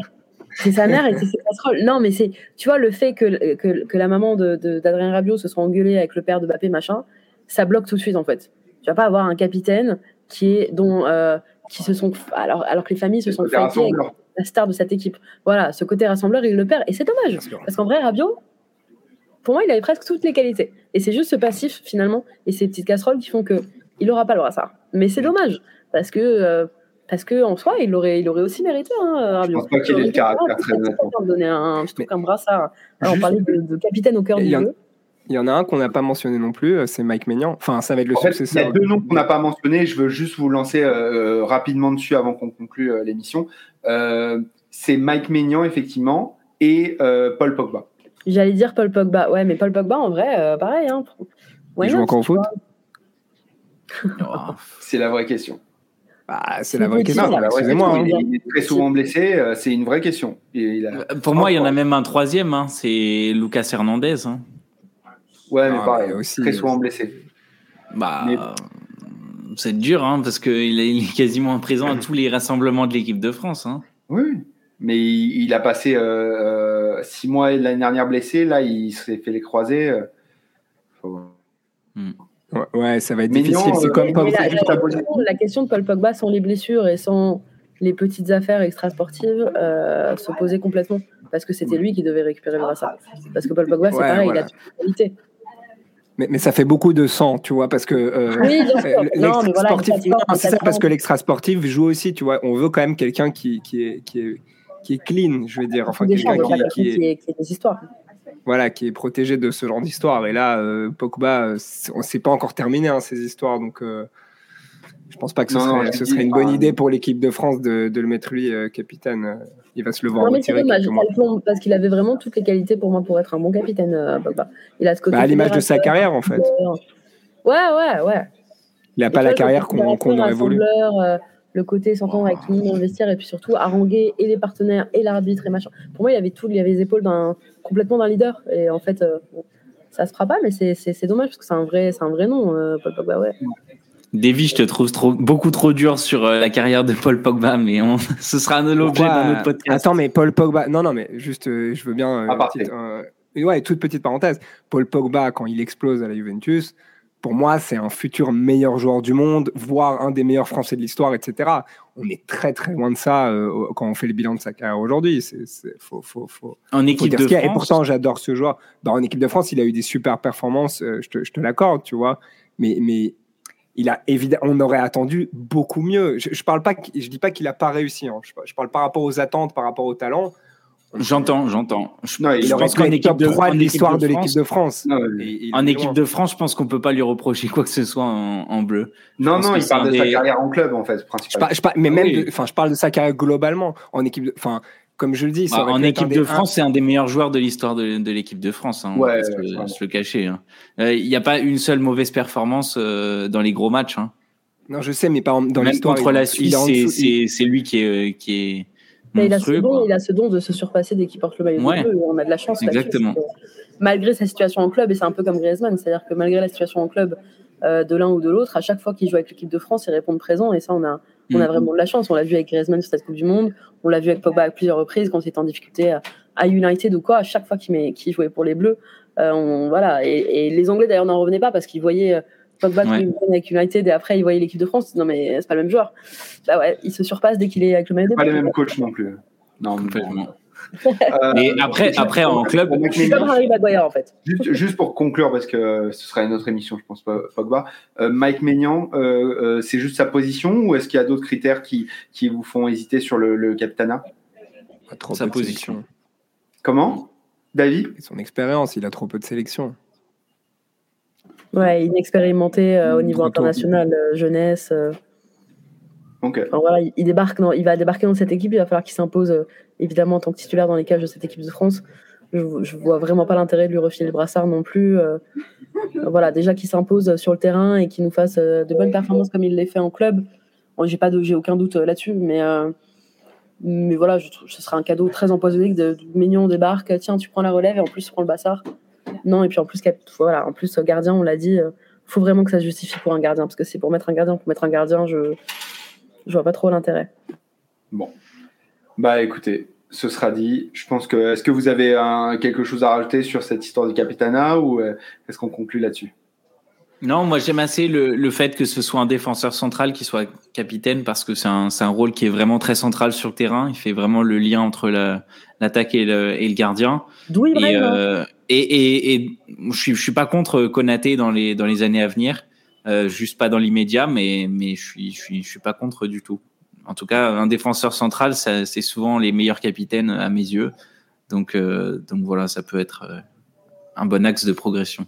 C'est sa mère et c'est ses casseroles. Non, mais c'est, tu vois, le fait que, que, que la maman d'Adrien de, d'Adrien Rabiot se soit engueulée avec le père de Bappé, machin, ça bloque tout de suite, en fait. Tu vas pas avoir un capitaine qui est, dont, euh, qui se sont, alors, alors que les familles se sont fêtées la star de cette équipe. Voilà, ce côté rassembleur, il le perd. Et c'est dommage. Parce qu'en vrai, Rabiot, pour moi, il avait presque toutes les qualités. Et c'est juste ce passif, finalement, et ces petites casseroles qui font qu'il n'aura pas le brassard. Mais c'est dommage. Parce que. Euh, parce que en soi, il aurait, il aurait aussi mérité. Hein, Rabiot. Je pense pas qu'il ait le caractère très donner un, un brassard. Alors, on parlait de, capitaine au cœur du jeu. Il y en a un qu'on n'a pas mentionné non plus, euh, c'est Mike Maignan. Enfin, ça va être le successeur. Il y a deux noms qu'on n'a pas mentionnés. Je veux juste vous lancer euh, rapidement dessus avant qu'on conclue l'émission. Euh, c'est Mike Maignan, effectivement, et euh, Paul Pogba. J'allais dire Paul Pogba. Ouais, mais Paul Pogba, en vrai, euh, pareil. Hein. Il joue encore au foot C'est la vraie question. Bah, c'est la vraie question. Excusez-moi. Hein. Il, est très souvent blessé. C'est une vraie question. Pour moi, il y en a même un troisième. Hein. C'est Lucas Hernandez. Hein. Ouais, mais ah, pareil. aussi, très souvent blessé. Bah, c'est dur, hein, parce qu'il est quasiment présent à tous les rassemblements de l'équipe de France. Hein. Oui, mais il, a passé euh, euh, six mois l'année dernière blessé. Là, il s'est fait les croisés. Euh, hmm. ouais, ça va être difficile. C'est comme la, la, question de Paul Pogba sans les blessures et sans les petites affaires extrasportives se posait complètement. Parce que c'était lui qui devait récupérer le brassard. Parce que Paul Pogba, c'est pareil, il a toute la qualité. Mais, ça fait beaucoup de sang, tu vois, parce que euh, c'est ça, parce que l'extra sportif joue aussi, tu vois. On veut quand même quelqu'un qui, qui, est, qui, est, qui est clean, je vais dire, enfin quelqu'un qui, qui, est, des histoires. Voilà, qui est protégé de ce genre d'histoire. Et là, euh, Pogba, euh, on sait pas encore terminé hein, ces histoires, donc. Euh, je pense pas que ce, serait, ce serait, une bonne idée pour l'équipe de France de, de, le mettre lui capitaine il va se le voir. Non, mais c'est dommage, parce qu'il avait vraiment toutes les qualités pour moi pour être un bon capitaine, euh, Il a ce côté. Bah, à l'image de sa carrière, en fait. Ouais, ouais, ouais. Il n'a pas la carrière qu'on qu aurait voulu. Euh, le côté s'entendre avec tout le monde vestiaire et puis surtout haranguer et les partenaires et l'arbitre et machin. Pour moi, il y avait tout, il avait les épaules d'un complètement d'un leader. Et en fait, euh, ça se fera pas, mais c'est dommage parce que c'est un vrai, c'est un vrai nom, Paul Pogba. Ouais. Davy, je te trouve trop, beaucoup trop dur sur euh, la carrière de Paul Pogba, mais on, ce sera un l'objet d'un autre podcast. Attends, mais Paul Pogba, non, non, mais juste, euh, je veux bien. Euh, petite, ouais, toute petite parenthèse. Paul Pogba, quand il explose à la Juventus, pour moi, c'est un futur meilleur joueur du monde, voire un des meilleurs Français de l'histoire, etc. On est très très loin de ça euh, quand on fait le bilan de sa carrière aujourd'hui. C'est, faut, faut, faut, en équipe de France. Et pourtant, j'adore ce joueur. Bah, en équipe de France, il a eu des super performances, euh, je te, je te l'accorde, tu vois. Mais, mais il a évidemment, on aurait attendu beaucoup mieux. Je, je parle pas, je dis pas qu'il a pas réussi. Hein. Je, je, parle par rapport aux attentes, par rapport au talent. J'entends, j'entends. Je, non, je pense qu'en équipe de, de l'histoire de l'équipe de France. Non, en équipe de France, je pense qu'on peut pas lui reprocher quoi que ce soit en, en bleu. Non, non, il parle de des... sa carrière en club en fait, principalement. Je parle, mais même, enfin, je parle de sa carrière globalement en équipe. Enfin, comme je le dis, bah, en équipe de France, c'est un des meilleurs joueurs de l'histoire de, de l'équipe de France. Hein, ouais, on peut se, se, le cacher. Hein. Euh, il n'y a pas une seule mauvaise performance euh, dans les gros matchs. Hein. Non, je sais, mais pas dans l'histoire. Contre la Suisse, c'est lui qui est, qui est mais il, a ce don, il a ce don de se surpasser dès qu'il porte le maillot ouais. bleu. On a de la chance. Exactement. Malgré sa situation en club, et c'est un peu comme Griezmann, c'est-à-dire que malgré la situation en club euh, de l'un ou de l'autre, à chaque fois qu'il joue avec l'équipe de France, il répond présent. Et ça, on a, on a mm. vraiment de la chance. On l'a vu avec Griezmann sur cette Coupe du Monde. On l'a vu avec Pogba à plusieurs reprises quand il était en difficulté à, United ou quoi. À chaque fois qu'il qu jouait pour les Bleus, euh, on, voilà. Et, et, les Anglais d'ailleurs n'en revenaient pas parce qu'ils voyaient Pogba ouais. avec United et après il voyait l'équipe de France. Non mais c'est pas le même joueur. Bah ouais, il se surpasse dès qu'il est avec le maillot. Pas les mêmes coachs non plus. Non, complètement. Euh, et après, après en club, je comme Harry Maguire en fait. Juste, juste, pour conclure, parce que ce sera une autre émission, je pense pas, Pogba. Euh, Mike Maignan, euh, euh, c'est juste sa position ou est-ce qu'il y a d'autres critères qui, qui vous font hésiter sur le, le capitana? Trop sa position. Comment? David? Son expérience, il a trop peu de sélection. Ouais, inexpérimenté euh, au niveau international, euh, jeunesse. Euh. Okay. Enfin, voilà, il, débarque il va débarquer dans cette équipe, il va falloir qu'il s'impose évidemment en tant que titulaire dans les cages de cette équipe de France. Je, je vois vraiment pas l'intérêt de lui refiler le brassard non plus. voilà, déjà qu'il s'impose sur le terrain et qu'il nous fasse de bonnes performances comme il l'a fait en club. Bon, j'ai aucun doute là-dessus, mais mais voilà, ce sera un cadeau très empoisonné que de Mignon débarque, tiens, tu prends la relève et en plus tu prends le brassard. Non, et puis en plus, voilà, en plus gardien, on l'a dit, il faut vraiment que ça se justifie pour un gardien, parce que c'est pour mettre un gardien, pour mettre un gardien, je je vois pas trop l'intérêt. Bon, bah écoutez, ce sera dit. Je pense que est-ce que vous avez un, quelque chose à rajouter sur cette histoire du Capitana ou est-ce qu'on conclut là-dessus? Non, moi j'aime assez le, le, fait que ce soit un défenseur central qui soit capitaine parce que c'est un, un rôle qui est vraiment très central sur le terrain. Il fait vraiment le lien entre l'attaque et, le, et le gardien. D'où il et, euh, et, et, et, je suis, je suis pas contre Konaté dans les, dans les années à venir, euh, juste pas dans l'immédiat, mais, mais je suis, je suis, je suis pas contre du tout. En tout cas, un défenseur central, c'est souvent les meilleurs capitaines à mes yeux. Donc, euh, donc voilà, ça peut être euh, un bon axe de progression.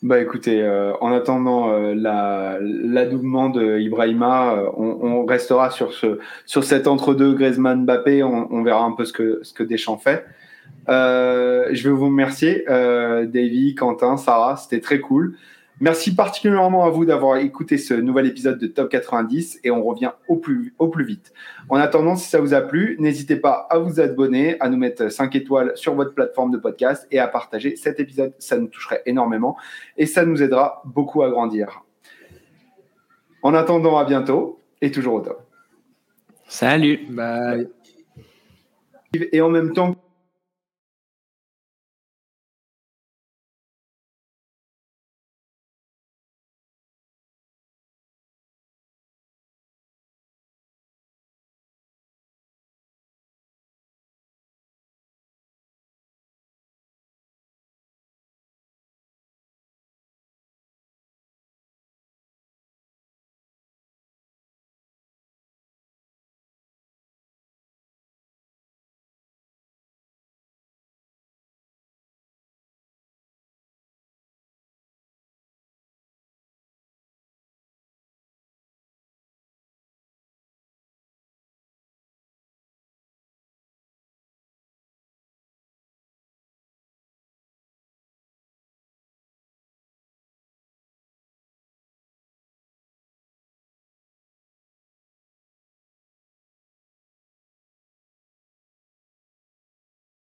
Bah écoutez, en attendant l'adoubement de Ibrahima, on, restera sur ce sur cet entre-deux Griezmann Mbappé. On, on, verra un peu ce que ce que Deschamps fait. Euh, je vais vous remercier, euh, Davy, Quentin, Sarah, c'était très cool. Merci particulièrement à vous d'avoir écouté ce nouvel épisode de Top 90 et on revient au plus, au plus vite. En attendant, si ça vous a plu, n'hésitez pas à vous abonner, à nous mettre 5 étoiles sur votre plateforme de podcast et à partager cet épisode. Ça nous toucherait énormément et ça nous aidera beaucoup à grandir. En attendant, à bientôt et toujours au top. Salut. Bye. Et en même temps,